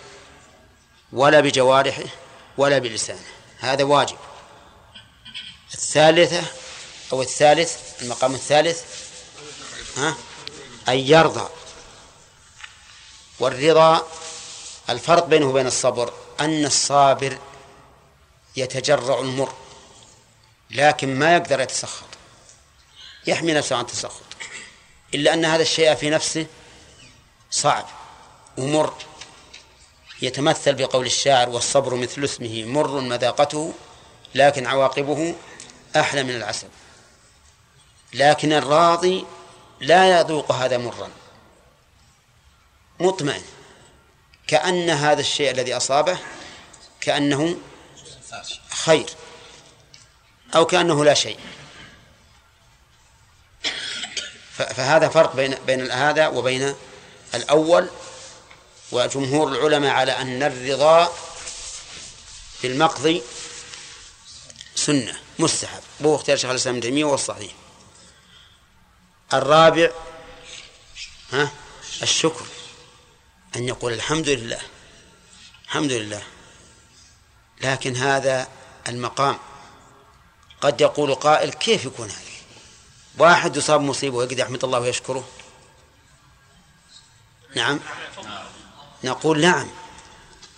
ولا بجوارحه ولا بلسانه. هذا واجب. الثالثة أو الثالث المقام الثالث ها؟ أن يرضى. والرضا الفرق بينه وبين الصبر أن الصابر يتجرع المر لكن ما يقدر يتسخط. يحمي نفسه عن التسخط. إلا أن هذا الشيء في نفسه صعب ومر. يتمثل بقول الشاعر والصبر مثل اسمه مر مذاقته لكن عواقبه أحلى من العسل. لكن الراضي لا يذوق هذا مرا. مطمئن. كأن هذا الشيء الذي أصابه كأنه خير. أو كأنه لا شيء. فهذا فرق بين بين هذا وبين الأول وجمهور العلماء على أن الرضا بالمقضي سنة مستحب. بو اختيار شيخ الإسلام ابن تيمية والصحيح الرابع ها؟ الشكر. أن يقول الحمد لله الحمد لله. لكن هذا المقام. قد يقول قائل كيف يكون هذا؟ واحد يصاب مصيبة ويقدر يحمد الله ويشكره. نعم. نقول نعم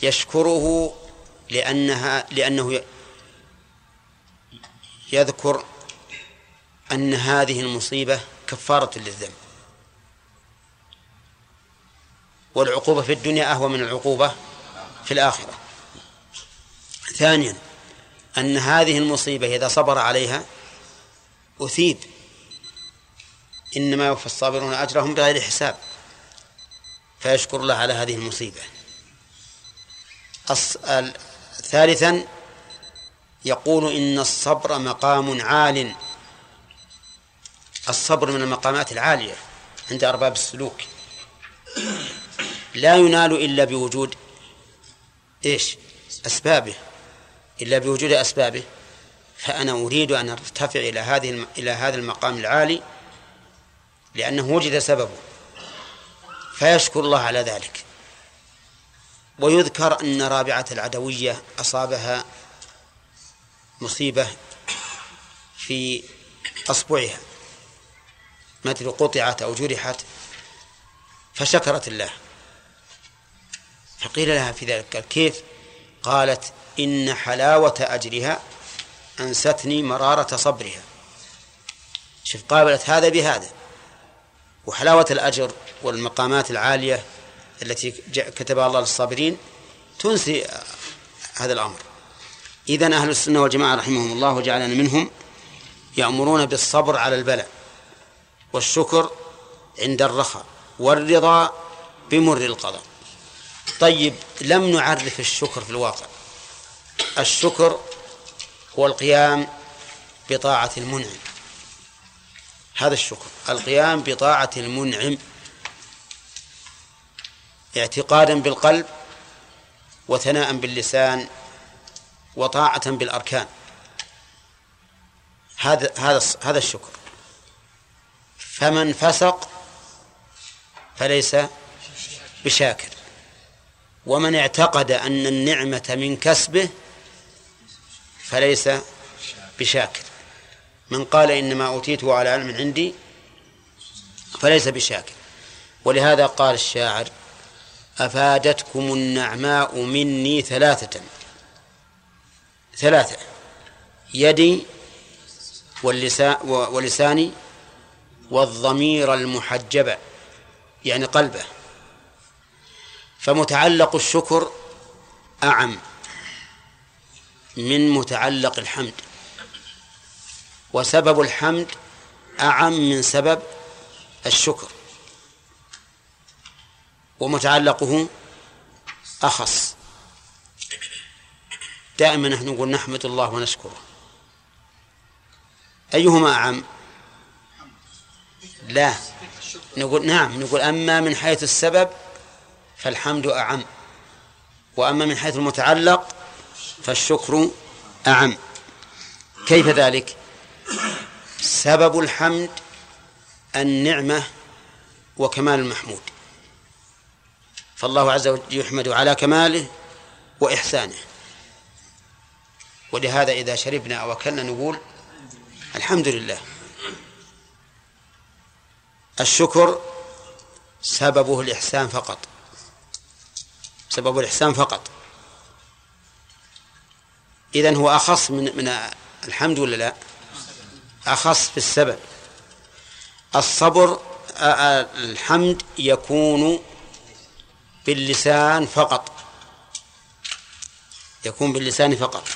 يشكره لأنها لأنه يذكر أن هذه المصيبة كفارة للذنب. والعقوبة في الدنيا أهوى من العقوبة في الآخرة. ثانيا أن هذه المصيبة إذا صبر عليها أثيب. إنما يوفى الصابرون أجرهم بغير حساب. فيشكر الله على هذه المصيبة. ثالثا يقول إن الصبر مقام عال. الصبر من المقامات العالية عند أرباب السلوك. لا ينال إلا بوجود إيش؟ أسبابه. إلا بوجود أسبابه. فأنا أريد أن أرتفع إلى هذه إلى هذا المقام العالي لأنه وجد سببه. فيشكر الله على ذلك. ويذكر أن رابعة العدوية أصابها مصيبة في أصبعها. مثل قطعت أو جرحت فشكرت الله. فقيل لها في ذلك قال كيف؟ قالت إن حلاوة أجرها أنستني مرارة صبرها. شوف قابلت هذا بهذا. وحلاوة الأجر والمقامات العالية التي كتبها الله للصابرين تنسي هذا الأمر. إذن أهل السنة والجماعة رحمهم الله وجعلنا منهم يأمرون بالصبر على البلاء والشكر عند الرخاء والرضا بمر القضاء. طيب لم نعرف الشكر في الواقع. الشكر هو القيام بطاعة المنعم. هذا الشكر. القيام بطاعة المنعم اعتقادا بالقلب وثناء باللسان وطاعة بالأركان. هذا هذا هذا الشكر. فمن فسق فليس بشاكر. ومن اعتقد أن النعمة من كسبه فليس بشاكر. من قال إنما أوتيته على علم عندي فليس بشاكر. ولهذا قال الشاعر أفادتكم النعماء مني ثلاثة. ثلاثة. يدي ولساني والضمير المحجبة يعني قلبه. فمتعلق الشكر أعم من متعلق الحمد. وسبب الحمد أعم من سبب الشكر. ومتعلقه أخص. دائما نحن نقول نحمد الله ونشكره. أيهما أعم؟ لا. نقول نعم نقول أما من حيث السبب فالحمد أعم. وأما من حيث المتعلق فالشكر أعم. كيف ذلك؟ سبب الحمد النعمة وكمال المحمود. فالله عز وجل يحمد على كماله وإحسانه. ولهذا إذا شربنا أو أكلنا نقول الحمد لله. الشكر سببه الإحسان فقط. سبب الإحسان فقط. إذن هو أخص من من الحمد ولا لا؟ أخص في السبب. الصبر الحمد يكون باللسان فقط. يكون باللسان فقط.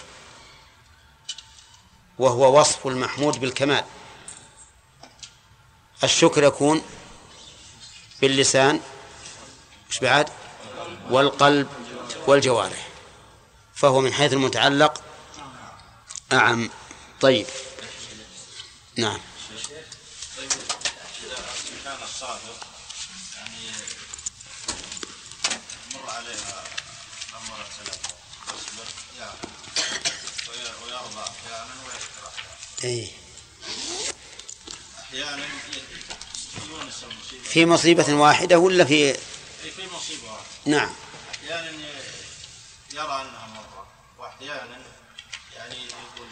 وهو وصف المحمود بالكمال. الشكر يكون باللسان مش بعد؟ والقلب والجوارح. فهو من حيث المتعلق أعم. طيب. نعم. كان الصابر يعني عليها يعلم ويرضى أحيانا يونس المصيبة في مصيبة واحدة ولا في في مصيبة واحدة نعم. أحيانا يرى أنها مرة وأحيانا يعني يقول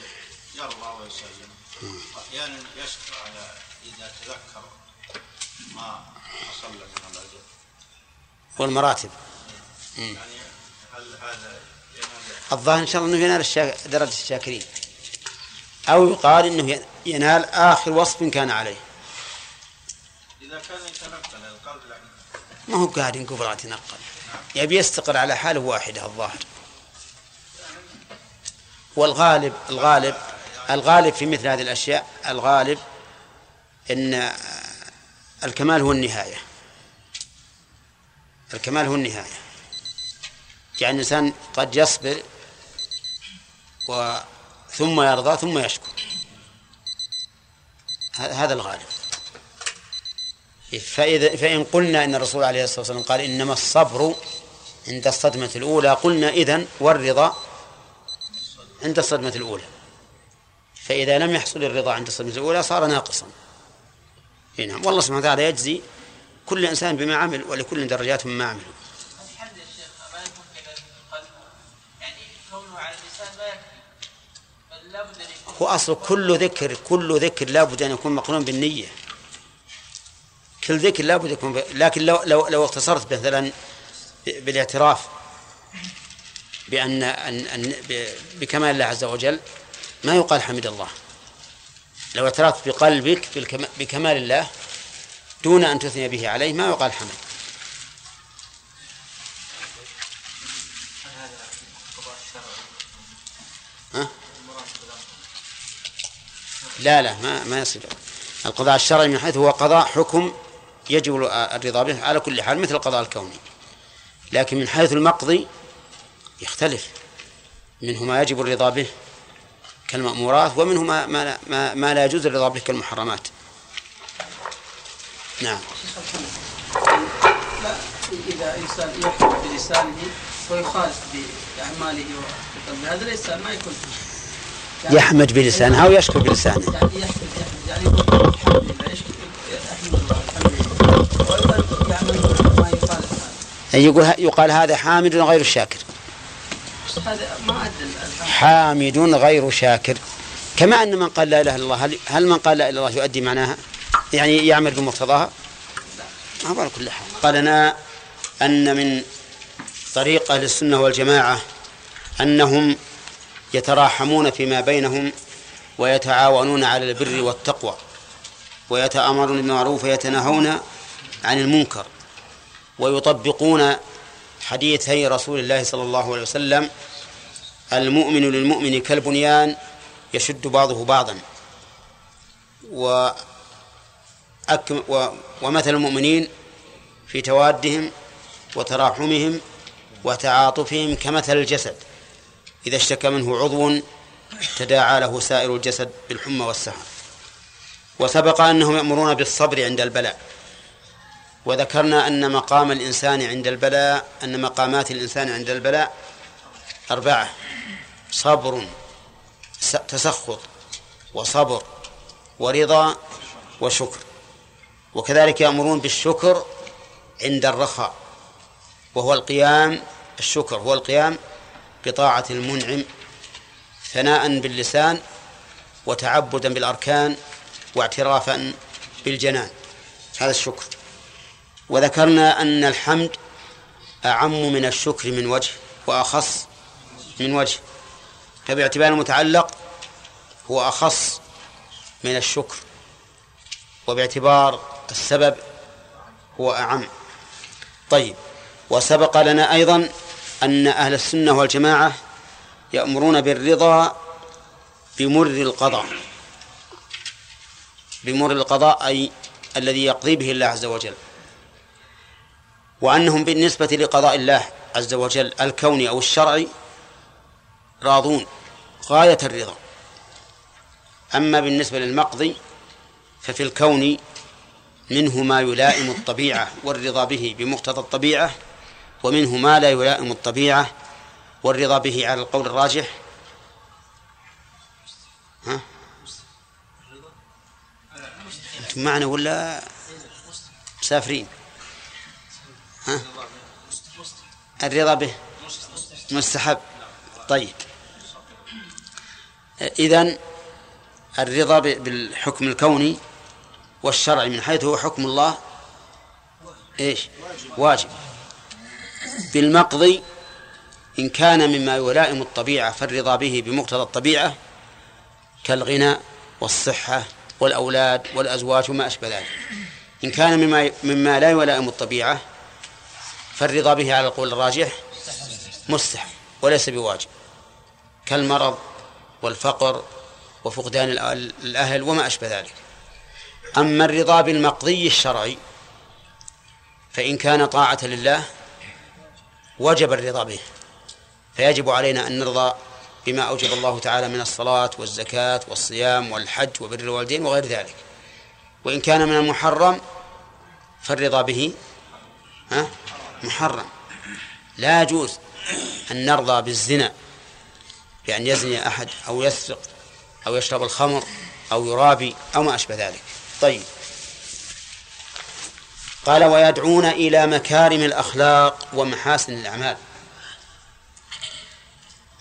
يرضى وأحيانا يشكر على إذا تذكر ما حصل من الأجر والمراتب. يعني هل هذا الظاهر إن شاء الله أنه ينال. درجة الشاكرين. أو يقال أنه ينال آخر وصف كان عليه. إذا كان يتنقل القلب يعني ما هو قاعد ينقبل يتنقل. يبي يستقر على حاله واحدة الظاهر. والغالب الغالب الغالب في مثل هذه الأشياء الغالب أن الكمال هو النهاية. الكمال هو النهاية. يعني الإنسان قد يصبر و ثم يرضى ثم يشكر. هذا الغالب. فإذا فإن قلنا إن الرسول عليه الصلاة والسلام قال إنما الصبر عند الصدمة الأولى قلنا إذن والرضا عند الصدمة الأولى. فإذا لم يحصل الرضا عند الصدمة الأولى صار ناقصا. إي نعم. والله سبحانه وتعالى يجزي كل إنسان بما عمل ولكل درجات مما عمل. هو أصل كل ذكر كل ذكر لابد أن يكون مقرون بالنية. كل ذكر لابد يكون ب... لكن لو لو لو اقتصرت مثلا بالاعتراف بأن أن أن. بكمال الله عز وجل ما يقال حمد الله. لو اعترفت بقلبك. بكمال الله دون أن تثني به عليه ما يقال حمد. ها؟ لا لا ما ما يصير. القضاء الشرعي من حيث هو قضاء حكم يجب الرضا به على كل حال مثل القضاء الكوني. لكن من حيث المقضي يختلف. منه ما يجب الرضا به. كالمأمورات ومنه ما, ما, ما, ما لا يجوز الرضا به كالمحرمات. نعم. لا إذا إنسان يحكم بلسانه ويخالف بأعماله هذا ليس ما يكون يعني يحمد بلسانه أو يشكر بلسانه. يعني يحمد يحمد يعني يقول الحمد لله يشكر أحمد الله الحمد لله. وأيضا يعمل ما يخالف. هذا يقول يقال هذا حامد غير الشاكر. حامد غير شاكر. كما أن من قال لا إله إلا الله هل, من قال لا إله إلا الله يؤدي معناها؟ يعني يعمل بمقتضاها؟ على كل حال. قال لنا أن من طريق أهل السنة والجماعة أنهم يتراحمون فيما بينهم ويتعاونون على البر والتقوى ويتأمرون بالمعروف ويتناهون عن المنكر ويطبقون حديثي رسول الله صلى الله عليه وسلم المؤمن للمؤمن كالبنيان يشد بعضه بعضا. و ومثل المؤمنين في توادهم وتراحمهم وتعاطفهم كمثل الجسد. إذا اشتكى منه عضو تداعى له سائر الجسد بالحمى والسهر. وسبق أنهم يأمرون بالصبر عند البلاء. وذكرنا أن مقام الإنسان عند البلاء أن مقامات الإنسان عند البلاء أربعة صبر تسخط وصبر ورضا وشكر. وكذلك يأمرون بالشكر عند الرخاء وهو القيام الشكر هو القيام بطاعة المنعم ثناء باللسان وتعبدا بالأركان واعترافا بالجنان. هذا الشكر. وذكرنا أن الحمد أعم من الشكر من وجه وأخص من وجه. فباعتبار المتعلق هو أخص من الشكر وباعتبار السبب هو أعم. طيب وسبق لنا أيضا أن أهل السنة والجماعة يأمرون بالرضا بمر القضاء. بمر القضاء أي الذي يقضي به الله عز وجل. وأنهم بالنسبة لقضاء الله عز وجل الكوني أو الشرعي راضون غاية الرضا. أما بالنسبة للمقضي ففي الكون منه ما يلائم الطبيعة والرضا به بمقتضى الطبيعة ومنه ما لا يلائم الطبيعة والرضا به على القول الراجح. ها؟ أنتم معنا ولا؟ مسافرين. ها؟ الرضا به مستحب. طيب. إذن الرضا بالحكم الكوني والشرعي من حيث هو حكم الله إيش؟ واجب. بالمقضي إن كان مما يلائم الطبيعة فالرضا به بمقتضى الطبيعة كالغنى والصحة والأولاد والأزواج وما أشبه ذلك. إن كان مما مما لا يلائم الطبيعة فالرضا به على القول الراجح مستحب وليس بواجب كالمرض والفقر وفقدان الأهل وما أشبه ذلك. أما الرضا بالمقضي الشرعي فإن كان طاعة لله وجب الرضا به. فيجب علينا أن نرضى بما أوجب الله تعالى من الصلاة والزكاة والصيام والحج وبر الوالدين وغير ذلك. وإن كان من المحرم فالرضا به ها؟ محرم. لا يجوز أن نرضى بالزنا بأن يزني أحد أو يسرق أو يشرب الخمر أو يرابي أو ما أشبه ذلك. طيب. قال ويدعون إلى مكارم الأخلاق ومحاسن الأعمال.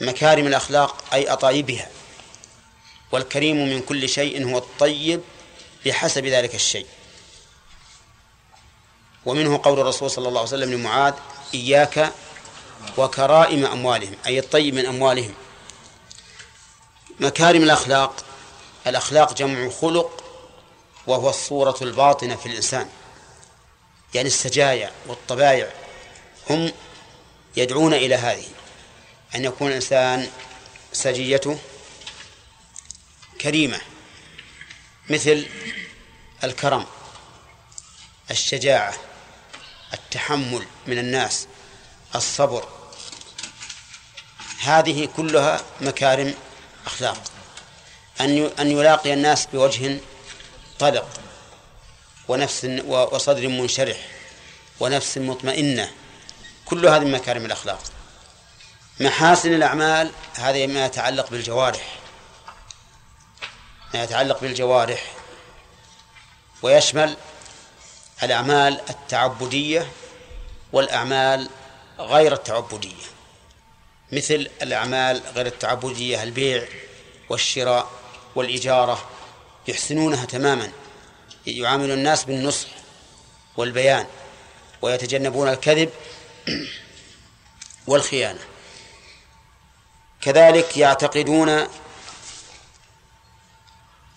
مكارم الأخلاق أي أطايبها. والكريم من كل شيء هو الطيب بحسب ذلك الشيء. ومنه قول الرسول صلى الله عليه وسلم لمعاذ إياك وكرائم أموالهم. أي الطيب من أموالهم. مكارم الأخلاق. الأخلاق جمع خلق وهو الصورة الباطنة في الإنسان. يعني السجايا والطبايع هم يدعون إلى هذه. أن يكون الإنسان سجيته كريمة مثل الكرم الشجاعة. التحمل من الناس الصبر. هذه كلها مكارم أخلاق. أن أن يلاقي الناس بوجه طلق ونفس وصدر منشرح ونفس مطمئنة. كل هذه مكارم الأخلاق. محاسن الأعمال هذا ما يتعلق بالجوارح. ما يتعلق بالجوارح. ويشمل الأعمال التعبدية والأعمال غير التعبدية مثل الأعمال غير التعبدية البيع والشراء والإجارة يحسنونها تماما يعامل الناس بالنصح والبيان ويتجنبون الكذب والخيانة. كذلك يعتقدون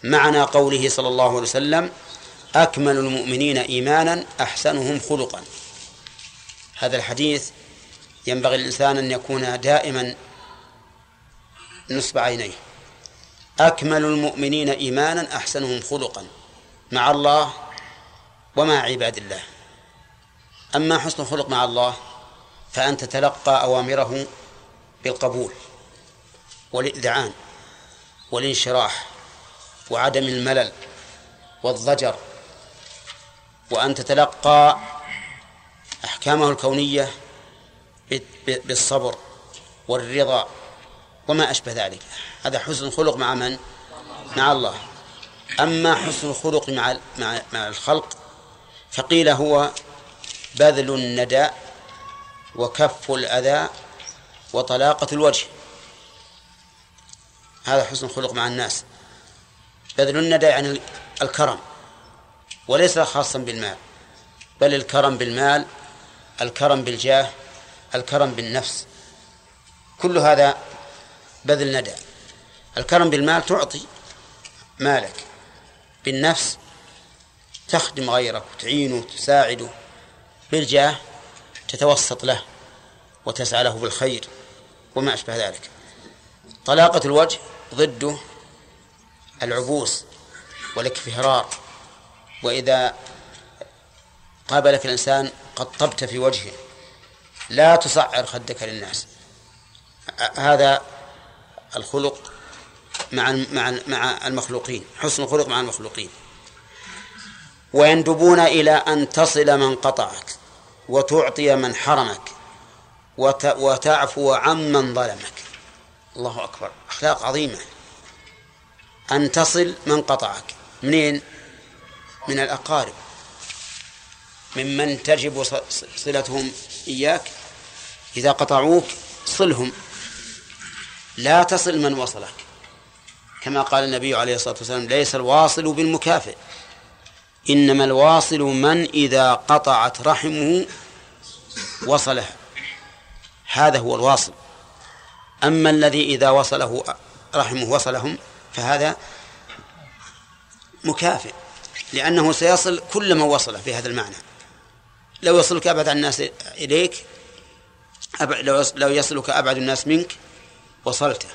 معنى قوله صلى الله عليه وسلم أكمل المؤمنين إيمانا أحسنهم خلقا. هذا الحديث ينبغي الإنسان أن يكون دائما نصب عينيه. أكمل المؤمنين إيمانا أحسنهم خلقا مع الله ومع عباد الله. أما حسن الخلق مع الله فأن تتلقى أوامره بالقبول والإذعان والانشراح وعدم الملل والضجر وأن تتلقى أحكامه الكونية بالصبر والرضا وما أشبه ذلك. هذا حسن الخلق مع من؟ مع الله. أما حسن الخلق مع مع مع الخلق فقيل هو بذل الندى وكف الأذى وطلاقة الوجه. هذا حسن الخلق مع الناس. بذل الندى يعني الكرم. وليس خاصا بالمال بل الكرم بالمال الكرم بالجاه الكرم بالنفس. كل هذا بذل ندى. الكرم بالمال تعطي مالك. بالنفس تخدم غيرك وتعينه وتساعده بالجاه تتوسط له وتسعى له بالخير وما أشبه ذلك. طلاقة الوجه ضده العبوس والإكفهرار. وإذا قابلك الإنسان قد طبت في وجهه لا تصعر خدك للناس. هذا الخلق مع مع مع المخلوقين حسن الخلق مع المخلوقين. ويندبون إلى أن تصل من قطعك وتعطي من حرمك وتعفو عمن ظلمك. الله أكبر أخلاق عظيمة. أن تصل من قطعك. منين؟ من الأقارب. ممن تجب صلتهم إياك إذا قطعوك صلهم. لا تصل من وصلك. كما قال النبي عليه الصلاة والسلام ليس الواصل بالمكافئ إنما الواصل من إذا قطعت رحمه وصلها. هذا هو الواصل. أما الذي إذا وصله رحمه وصلهم فهذا مكافئ. لأنه سيصل كل من وصله في هذا المعنى. لو يصلك أبعد الناس إليك لو يصلك أبعد الناس منك وصلته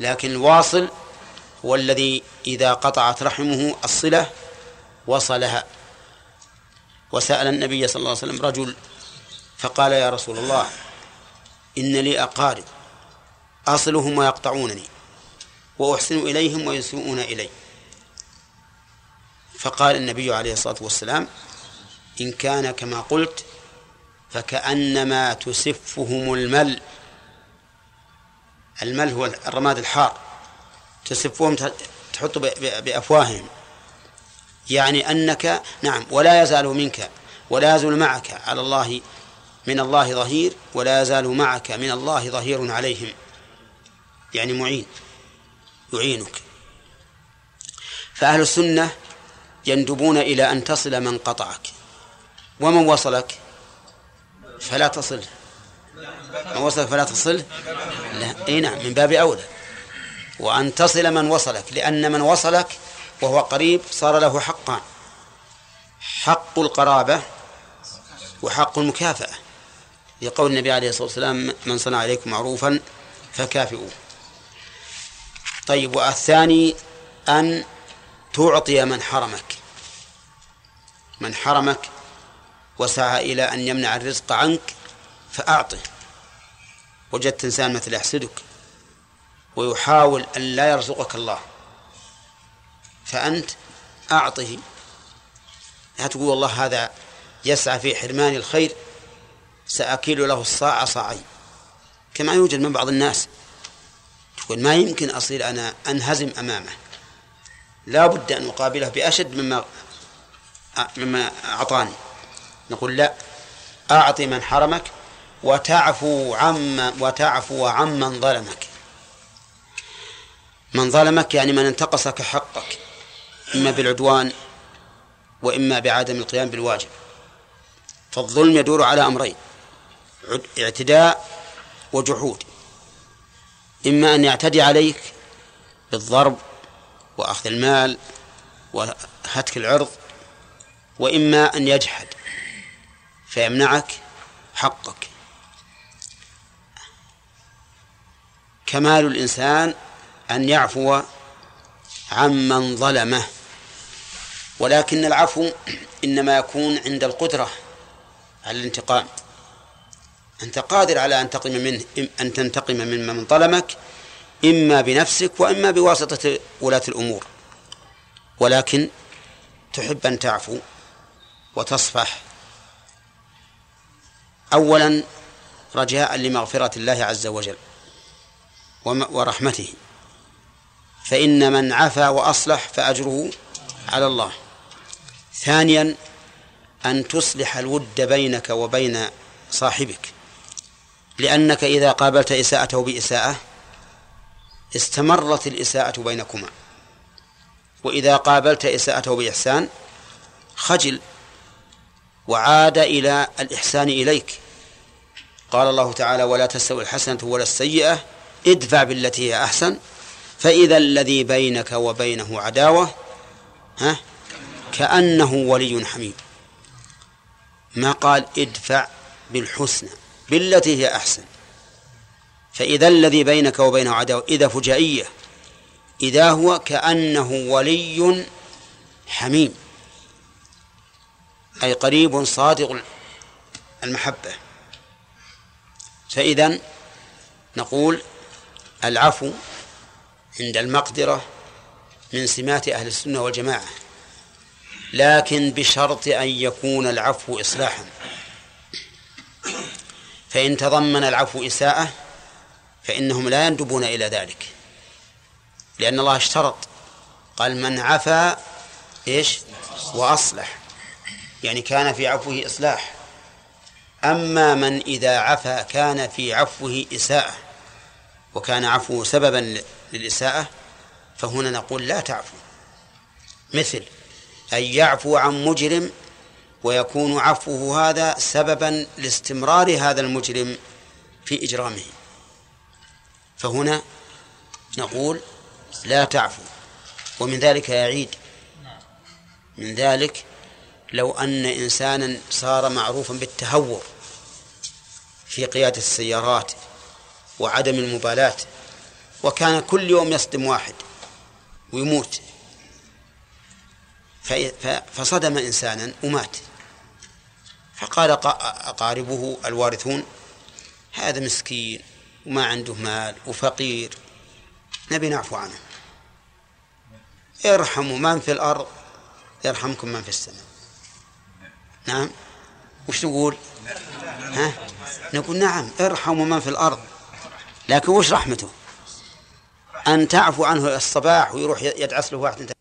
لكن الواصل هو الذي إذا قطعت رحمه الصلة وصلها. وسأل النبي صلى الله عليه وسلم رجل فقال يا رسول الله إن لي أقارب أصلهم ويقطعونني وأحسن إليهم ويسوءون إلي. فقال النبي عليه الصلاة والسلام إن كان كما قلت فكأنما تسفهم المل. المل هو الرماد الحار. تسفهم تحط بأفواههم. يعني أنك نعم ولا يزال منك ولا يزال معك على الله من الله ظهير ولا يزال معك من الله ظهير عليهم. يعني معين يعينك. فأهل السنة يندبون إلى أن تصل من قطعك. ومن وصلك؟ فلا تصل. من وصلك فلا تصل؟ لا. إي نعم من باب أولى. وأن تصل من وصلك لأن من وصلك وهو قريب صار له حقان. حق القرابة وحق المكافأة. لقول النبي عليه الصلاة والسلام من صنع عليكم معروفا فكافئوه. طيب والثاني أن تعطي من حرمك. من حرمك وسعى إلى أن يمنع الرزق عنك فأعطه. وجدت إنسان مثل يحسدك ويحاول أن لا يرزقك الله. فأنت أعطه. لا تقول والله هذا يسعى في حرمان الخير سأكيل له الصاع صاعين كما يوجد من بعض الناس تقول ما يمكن أصير أنا أنهزم أمامه. لا بد أن أقابله بأشد مما مما أعطاني. نقول لا أعطي من حرمك وتعفو عم وتعفو عمن ظلمك. من ظلمك يعني من انتقصك حقك إما بالعدوان وإما بعدم القيام بالواجب. فالظلم يدور على أمرين اعتداء وجحود. إما أن يعتدي عليك بالضرب وأخذ المال وهتك العرض وإما أن يجحد فيمنعك حقك. كمال الإنسان أن يعفو عمن ظلمه. ولكن العفو إنما يكون عند القدرة على الانتقام. أنت قادر على أن تقم منه أن تنتقم من من ظلمك إما بنفسك وإما بواسطة ولاة الأمور. ولكن تحب أن تعفو وتصفح. أولا رجاء لمغفرة الله عز وجل ورحمته. فإن من عفا وأصلح فأجره على الله. ثانيا أن تصلح الود بينك وبين صاحبك. لأنك إذا قابلت إساءته بإساءة استمرت الإساءة بينكما. وإذا قابلت إساءته بإحسان خجل وعاد إلى الإحسان إليك. قال الله تعالى ولا تستوي الحسنة ولا السيئة ادفع بالتي هي أحسن فإذا الذي بينك وبينه عداوة ها كأنه ولي حميم ما قال ادفع بالحسنى بالتي هي أحسن. فإذا الذي بينك وبينه عداوة إذا فجائية إذا هو كأنه ولي حميم أي قريب صادق المحبة. فإذا نقول العفو عند المقدرة من سمات أهل السنة والجماعة لكن بشرط أن يكون العفو إصلاحا. فإن تضمن العفو إساءة فإنهم لا يندبون إلى ذلك لأن الله اشترط قال من عفا إيش؟ وأصلح. يعني كان في عفوه إصلاح. أما من إذا عفا كان في عفوه إساءة وكان عفوه سببا للإساءة فهنا نقول لا تعفو. مثل أن يعفو عن مجرم ويكون عفوه هذا سببا لاستمرار هذا المجرم في إجرامه. فهنا نقول لا تعفو. ومن ذلك يعيد. من ذلك لو أن إنسانا صار معروفا بالتهور في قيادة السيارات وعدم المبالاة وكان كل يوم يصدم واحد ويموت فصدم إنسانا ومات. فقال أقاربه الوارثون هذا مسكين وما عنده مال وفقير نبي نعفو عنه. ارحموا من في الأرض؟ يرحمكم من في السماء. نعم. وش نقول ها؟ نقول نعم ارحموا من في الأرض. لكن وش رحمته؟ أن تعفو عنه الصباح ويروح يدعس له واحد.